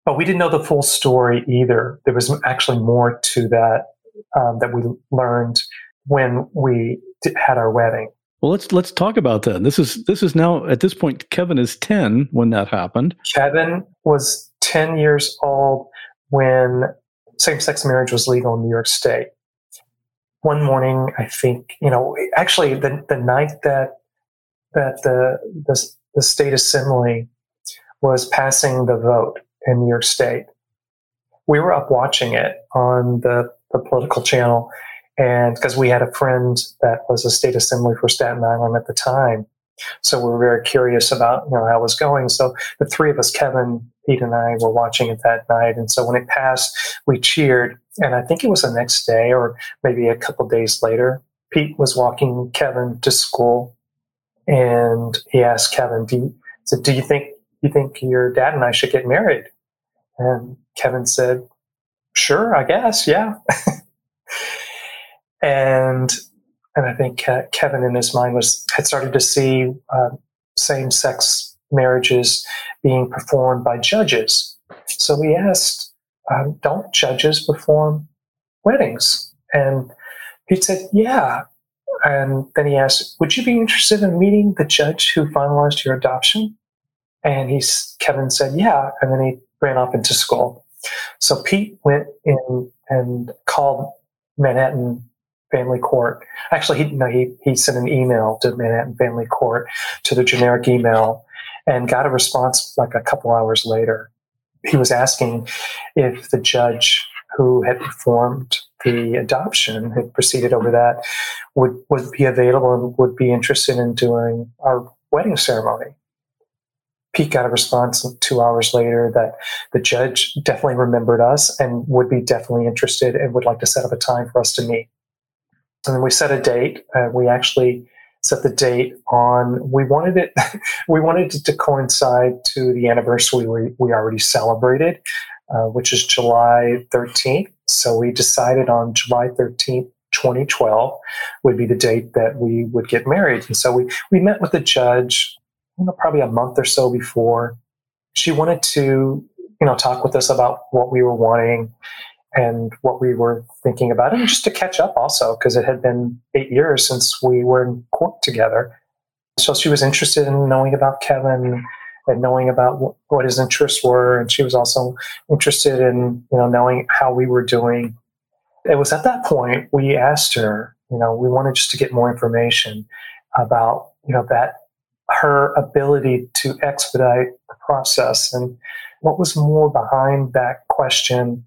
but we didn't know the full story either. There was actually more to that um, that we learned when we had our wedding. Well, let's let's talk about that. This is this is now at this point. Kevin is ten when that happened. Kevin was ten years old when same-sex marriage was legal in New York State. One morning, I think you know, actually, the the night that that the the, the state assembly was passing the vote in New York State, we were up watching it on the the political channel, and because we had a friend that was a state assembly for Staten Island at the time, so we were very curious about you know how it was going. So the three of us, Kevin, Pete, and I, were watching it that night. And so when it passed, we cheered. And I think it was the next day or maybe a couple days later. Pete was walking Kevin to school, and he asked Kevin, "Do you, said, do you think you think your dad and I should get married?" And Kevin said, sure, I guess, yeah. and and I think uh, Kevin in his mind was had started to see uh, same sex marriages being performed by judges. So we asked, um, "Don't judges perform weddings?" And he said, "Yeah." And then he asked, "Would you be interested in meeting the judge who finalized your adoption?" And he's Kevin said, "Yeah." And then he ran off into school. So Pete went in and called Manhattan Family Court. Actually, he, no, he, he sent an email to Manhattan Family Court to the generic email and got a response like a couple hours later. He was asking if the judge who had performed the adoption, had proceeded over that, would, would be available and would be interested in doing our wedding ceremony. Pete got a response two hours later that the judge definitely remembered us and would be definitely interested and would like to set up a time for us to meet. And then we set a date. Uh, we actually set the date on. We wanted it. we wanted it to coincide to the anniversary we, we already celebrated, uh, which is July 13th. So we decided on July 13th, 2012 would be the date that we would get married. And so we, we met with the judge you know, probably a month or so before. She wanted to, you know, talk with us about what we were wanting and what we were thinking about, and just to catch up also, because it had been eight years since we were in court together. So she was interested in knowing about Kevin and knowing about what, what his interests were, and she was also interested in, you know, knowing how we were doing. It was at that point we asked her, you know, we wanted just to get more information about, you know, that her ability to expedite the process and what was more behind that question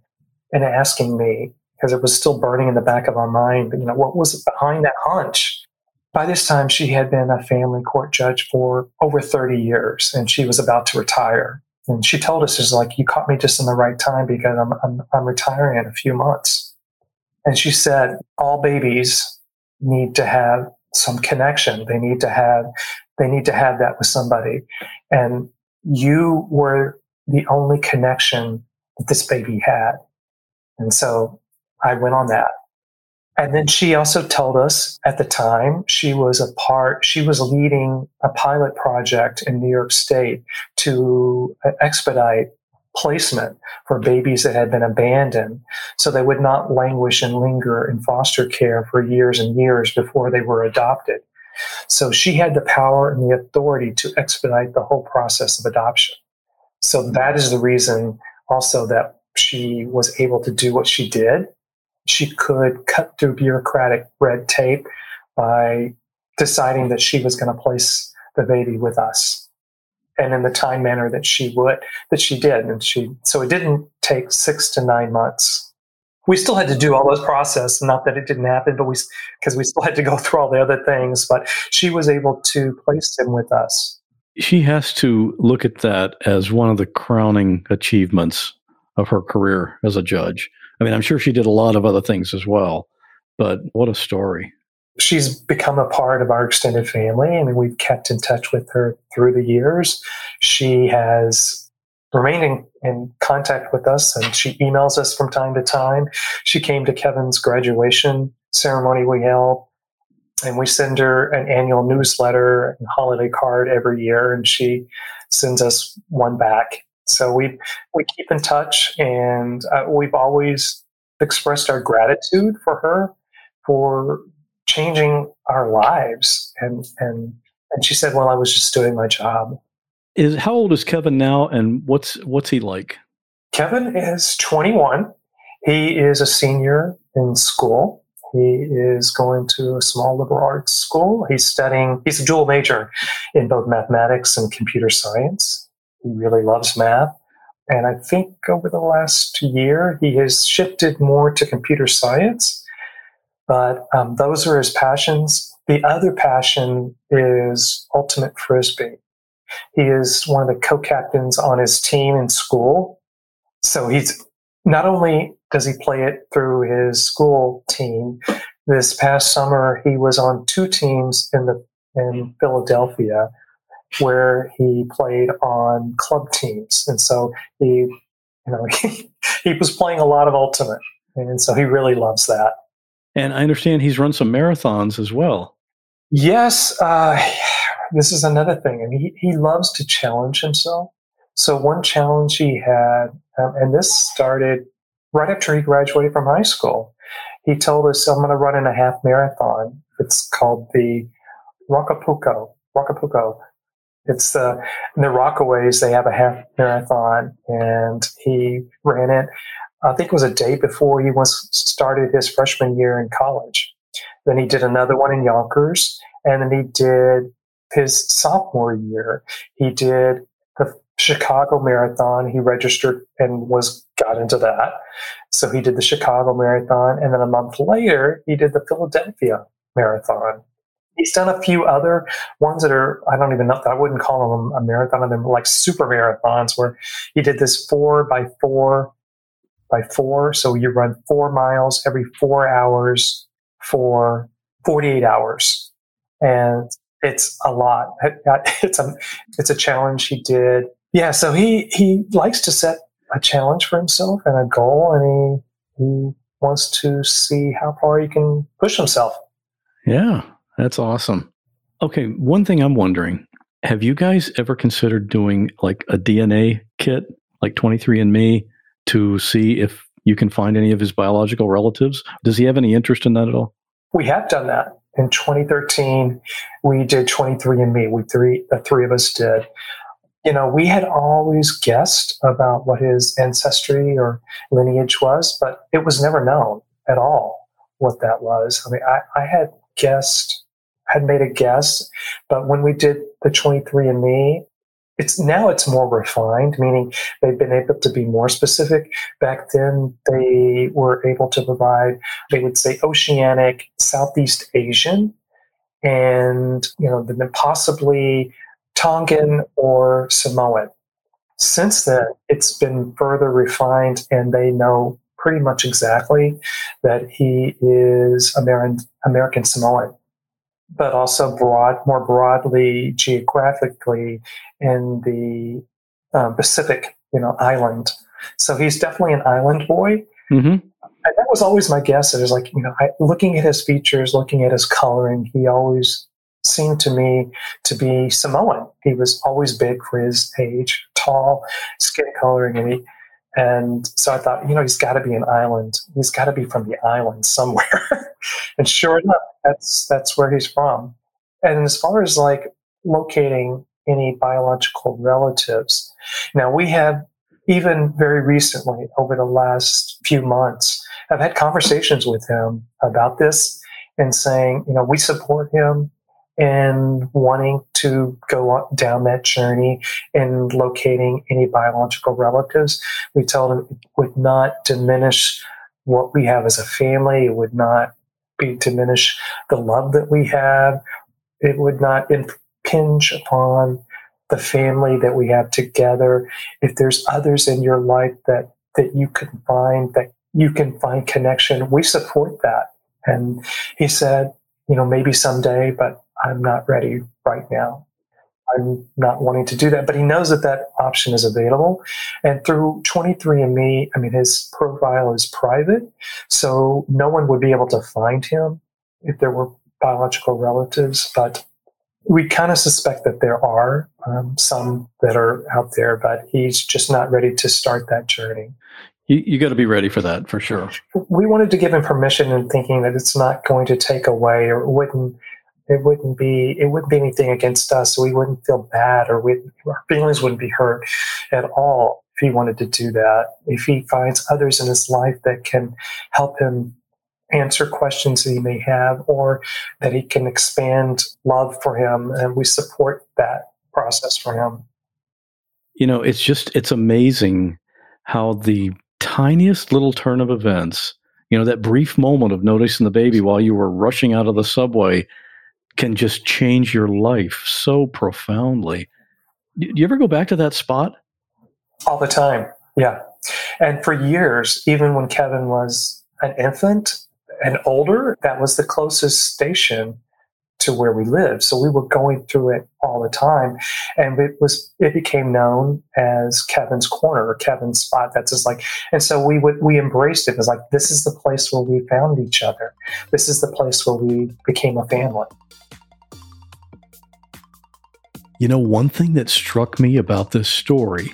and asking me because it was still burning in the back of our mind But, you know what was behind that hunch By this time, she had been a family court judge for over 30 years and she was about to retire. And she told us, "Is like, you caught me just in the right time because I'm, I'm, I'm retiring in a few months. And she said, all babies need to have some connection. They need to have, they need to have that with somebody. And you were the only connection that this baby had. And so I went on that. And then she also told us at the time she was a part, she was leading a pilot project in New York State to uh, expedite placement for babies that had been abandoned so they would not languish and linger in foster care for years and years before they were adopted. So she had the power and the authority to expedite the whole process of adoption. So that is the reason also that she was able to do what she did. She could cut through bureaucratic red tape by deciding that she was going to place the baby with us and in the time manner that she would that she did. And she so it didn't take six to nine months. We still had to do all those process not that it didn't happen but we because we still had to go through all the other things but she was able to place him with us. She has to look at that as one of the crowning achievements of her career as a judge i mean i'm sure she did a lot of other things as well but what a story she's become a part of our extended family. I mean, we've kept in touch with her through the years. She has remained in, in, contact with us and she emails us from time to time. She came to Kevin's graduation ceremony we held and we send her an annual newsletter and holiday card every year and she sends us one back. So we we keep in touch and uh, we've always expressed our gratitude for her for changing our lives. And, and, and she said, well, I was just doing my job. Is how old is Kevin now and what's, what's he like? Kevin is 21. He is a senior in school. He is going to a small liberal arts school. He's studying, he's a dual major in both mathematics and computer science. He really loves math. And I think over the last year, he has shifted more to computer science but um, those are his passions. The other passion is ultimate frisbee. He is one of the co-captains on his team in school. So he's not only does he play it through his school team. This past summer, he was on two teams in the in Philadelphia, where he played on club teams, and so he, you know, he, he was playing a lot of ultimate, and so he really loves that. And I understand he's run some marathons as well. Yes, uh, this is another thing. and he, he loves to challenge himself. So, one challenge he had, um, and this started right after he graduated from high school, he told us, I'm going to run in a half marathon. It's called the Rocapuco. Rocapuco. It's the, in the Rockaways, they have a half marathon, and he ran it. I think it was a day before he once started his freshman year in college. Then he did another one in Yonkers, and then he did his sophomore year. He did the Chicago Marathon. He registered and was got into that. So he did the Chicago Marathon, and then a month later he did the Philadelphia Marathon. He's done a few other ones that are I don't even know I wouldn't call them a marathon. They're like super marathons where he did this four by four by four. So you run four miles every four hours for 48 hours. And it's a lot. It's a, it's a challenge he did. Yeah. So he, he likes to set a challenge for himself and a goal and he, he wants to see how far he can push himself. Yeah. That's awesome. Okay. One thing I'm wondering, have you guys ever considered doing like a DNA kit, like 23andMe, to see if you can find any of his biological relatives? Does he have any interest in that at all? We have done that. In 2013, we did 23andMe. We three, the three of us did. You know, we had always guessed about what his ancestry or lineage was, but it was never known at all what that was. I mean, I, I had guessed, had made a guess, but when we did the 23andMe, it's now it's more refined, meaning they've been able to be more specific. Back then, they were able to provide, they would say, oceanic, Southeast Asian. and you know, then possibly Tongan or Samoan. Since then, it's been further refined, and they know pretty much exactly that he is American American Samoan, but also broad, more broadly geographically in the uh, Pacific, you know, island. So he's definitely an island boy. Mm-hmm. And that was always my guess. It was like, you know, I, looking at his features, looking at his coloring, he always seemed to me to be Samoan. He was always big for his age, tall, skin coloring, and he, and so I thought, you know, he's got to be an island. He's got to be from the island somewhere. and sure enough, that's that's where he's from. And as far as like locating any biological relatives, now we have even very recently, over the last few months, I've had conversations with him about this and saying, you know, we support him in wanting to go down that journey and locating any biological relatives. We told him it would not diminish what we have as a family. It would not be diminish the love that we have. It would not impinge upon the family that we have together. If there's others in your life that that you can find that you can find connection, we support that. And he said, you know, maybe someday, but I'm not ready right now. I'm not wanting to do that, but he knows that that option is available. And through 23andMe, I mean, his profile is private, so no one would be able to find him if there were biological relatives. But we kind of suspect that there are um, some that are out there, but he's just not ready to start that journey. You, you got to be ready for that for sure. We wanted to give him permission and thinking that it's not going to take away or wouldn't it wouldn't be it wouldn't be anything against us. We wouldn't feel bad or we, our feelings wouldn't be hurt at all if he wanted to do that. If he finds others in his life that can help him answer questions that he may have or that he can expand love for him and we support that process for him you know it's just it's amazing how the tiniest little turn of events you know that brief moment of noticing the baby while you were rushing out of the subway can just change your life so profoundly do you ever go back to that spot all the time yeah and for years even when kevin was an infant and older, that was the closest station to where we lived. So we were going through it all the time. And it was it became known as Kevin's corner or Kevin's spot. That's just like and so we would we embraced it as like this is the place where we found each other. This is the place where we became a family. You know, one thing that struck me about this story,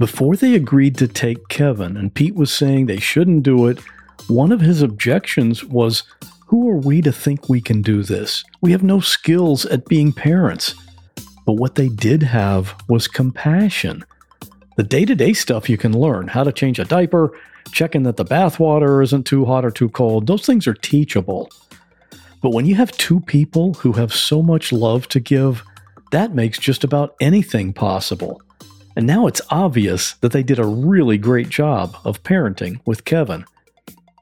before they agreed to take Kevin, and Pete was saying they shouldn't do it, one of his objections was Who are we to think we can do this? We have no skills at being parents. But what they did have was compassion. The day to day stuff you can learn how to change a diaper, checking that the bathwater isn't too hot or too cold those things are teachable. But when you have two people who have so much love to give, that makes just about anything possible. And now it's obvious that they did a really great job of parenting with Kevin.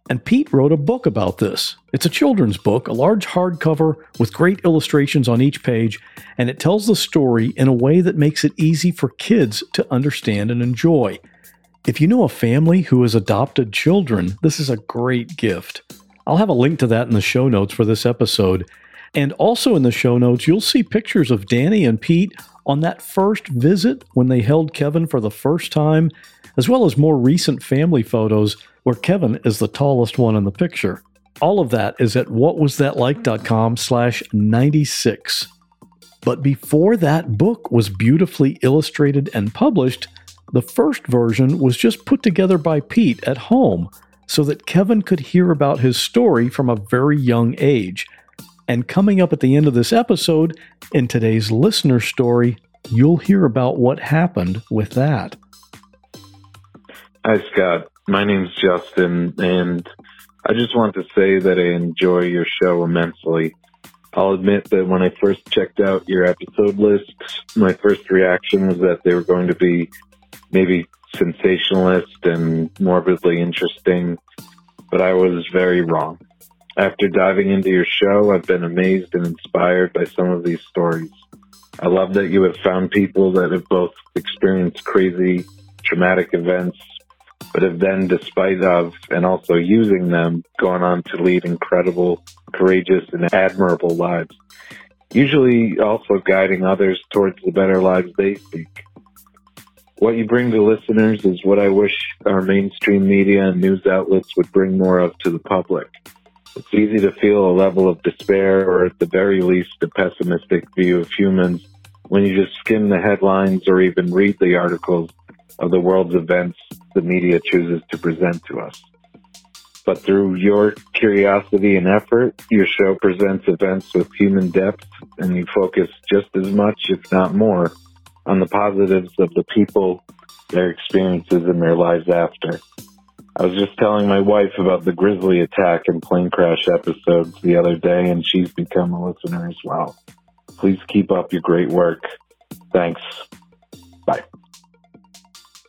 And Pete wrote a book about this. It's a children's book, a large hardcover with great illustrations on each page, and it tells the story in a way that makes it easy for kids to understand and enjoy. If you know a family who has adopted children, this is a great gift. I'll have a link to that in the show notes for this episode. And also in the show notes, you'll see pictures of Danny and Pete on that first visit when they held Kevin for the first time, as well as more recent family photos where Kevin is the tallest one in the picture. All of that is at whatwasthatlike.com slash 96. But before that book was beautifully illustrated and published, the first version was just put together by Pete at home so that Kevin could hear about his story from a very young age. And coming up at the end of this episode, in today's listener story, you'll hear about what happened with that. Hi, Scott. My name's Justin, and I just want to say that I enjoy your show immensely. I'll admit that when I first checked out your episode list, my first reaction was that they were going to be maybe sensationalist and morbidly interesting, but I was very wrong. After diving into your show, I've been amazed and inspired by some of these stories. I love that you have found people that have both experienced crazy, traumatic events, but have then, despite of and also using them, gone on to lead incredible, courageous, and admirable lives. Usually also guiding others towards the better lives they seek. What you bring to listeners is what I wish our mainstream media and news outlets would bring more of to the public. It's easy to feel a level of despair or at the very least a pessimistic view of humans when you just skim the headlines or even read the articles of the world's events the media chooses to present to us. But through your curiosity and effort, your show presents events with human depth and you focus just as much, if not more, on the positives of the people, their experiences, and their lives after. I was just telling my wife about the grizzly attack and plane crash episodes the other day, and she's become a listener as well. Please keep up your great work. Thanks. Bye.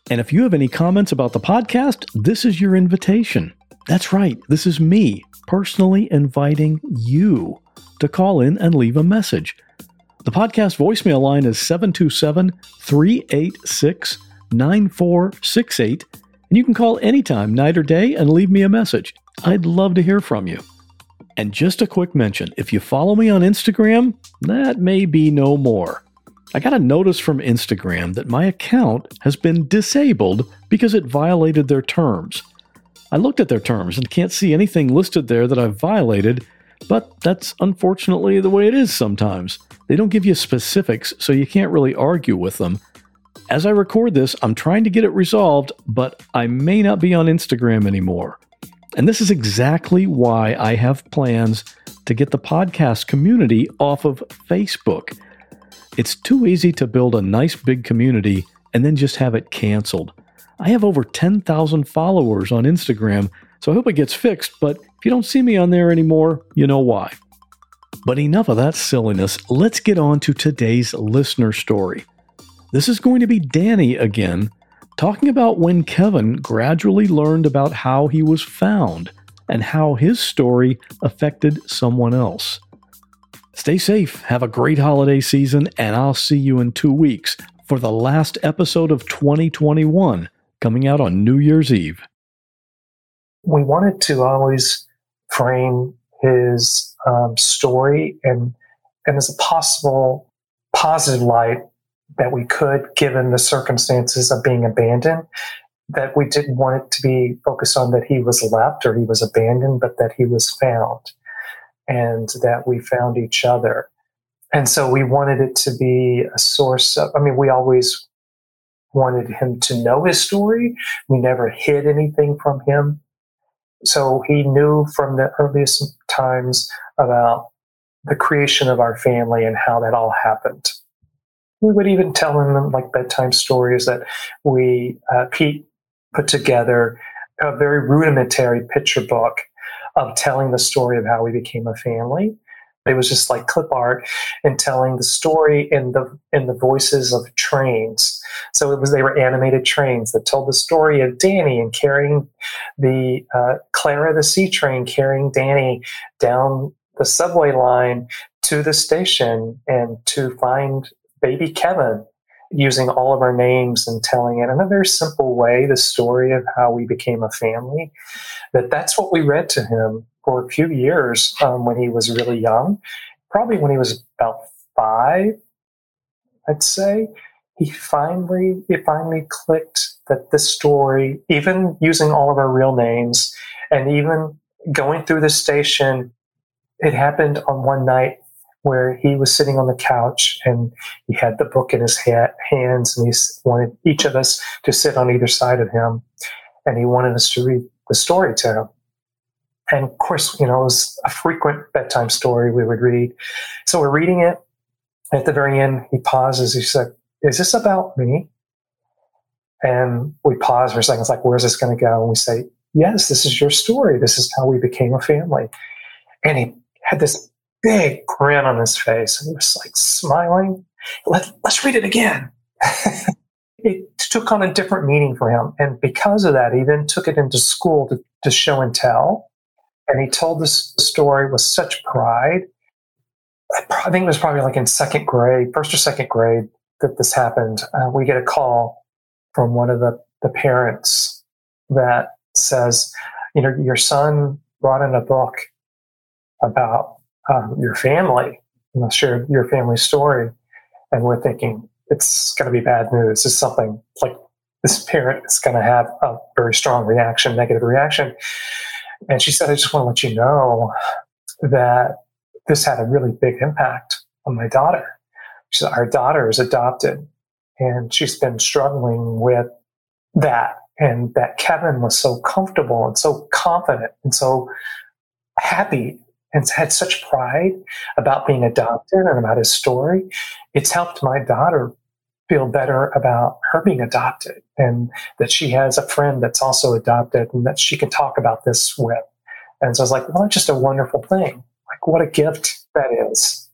And if you have any comments about the podcast, this is your invitation. That's right, this is me personally inviting you to call in and leave a message. The podcast voicemail line is 727 386 9468 and you can call anytime, night or day, and leave me a message. I'd love to hear from you. And just a quick mention if you follow me on Instagram, that may be no more. I got a notice from Instagram that my account has been disabled because it violated their terms. I looked at their terms and can't see anything listed there that I've violated, but that's unfortunately the way it is sometimes. They don't give you specifics, so you can't really argue with them. As I record this, I'm trying to get it resolved, but I may not be on Instagram anymore. And this is exactly why I have plans to get the podcast community off of Facebook. It's too easy to build a nice big community and then just have it canceled. I have over 10,000 followers on Instagram, so I hope it gets fixed, but if you don't see me on there anymore, you know why. But enough of that silliness. Let's get on to today's listener story. This is going to be Danny again, talking about when Kevin gradually learned about how he was found and how his story affected someone else. Stay safe, have a great holiday season, and I'll see you in two weeks for the last episode of 2021 coming out on New Year's Eve. We wanted to always frame his um, story and, and as a possible positive light that we could, given the circumstances of being abandoned, that we didn't want it to be focused on that he was left or he was abandoned, but that he was found and that we found each other. And so we wanted it to be a source of, I mean, we always wanted him to know his story. We never hid anything from him. So he knew from the earliest times about the creation of our family and how that all happened we would even tell them like bedtime stories that we uh, Pete put together a very rudimentary picture book of telling the story of how we became a family. It was just like clip art and telling the story in the in the voices of trains. So it was they were animated trains that told the story of Danny and carrying the uh, Clara the C Train carrying Danny down the subway line to the station and to find baby Kevin, using all of our names and telling it in a very simple way the story of how we became a family. That that's what we read to him for a few years um, when he was really young, probably when he was about five, I'd say. He finally, it finally clicked that this story, even using all of our real names, and even going through the station, it happened on one night where he was sitting on the couch and he had the book in his ha- hands and he wanted each of us to sit on either side of him and he wanted us to read the story to him. And of course you know it was a frequent bedtime story. We would read. So we're reading it. At the very end he pauses. He said is this about me? And we pause for a second. It's like where's this going to go? And we say yes this is your story. This is how we became a family. And he had this big grin on his face and he was like smiling. Let, let's read it again. it took on a different meaning for him. And because of that, he then took it into school to, to show and tell. And he told this story with such pride. I think it was probably like in second grade, first or second grade, that this happened. Uh, we get a call from one of the, the parents that says, you know, your son brought in a book about um, your family, you know, share your family story. And we're thinking, it's going to be bad news. It's something like this parent is going to have a very strong reaction, negative reaction. And she said, I just want to let you know that this had a really big impact on my daughter. She said, Our daughter is adopted, and she's been struggling with that. And that Kevin was so comfortable and so confident and so happy and had such pride about being adopted and about his story. It's helped my daughter feel better about her being adopted and that she has a friend that's also adopted and that she can talk about this with. And so I was like, well, that's just a wonderful thing. Like, what a gift that is.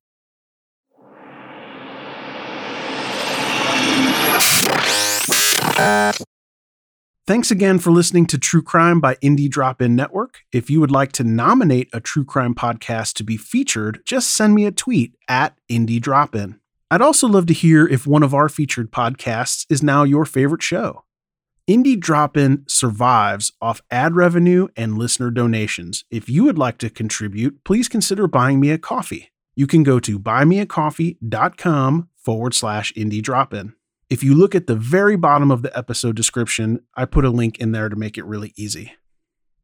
Thanks again for listening to True Crime by Indie Drop In Network. If you would like to nominate a true crime podcast to be featured, just send me a tweet at Indie Drop In. I'd also love to hear if one of our featured podcasts is now your favorite show. Indie Drop In survives off ad revenue and listener donations. If you would like to contribute, please consider buying me a coffee. You can go to buymeacoffee.com forward slash indie drop in. If you look at the very bottom of the episode description, I put a link in there to make it really easy.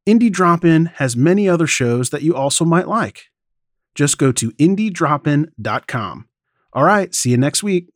Indie Drop In has many other shows that you also might like. Just go to indiedropin.com. All right, see you next week.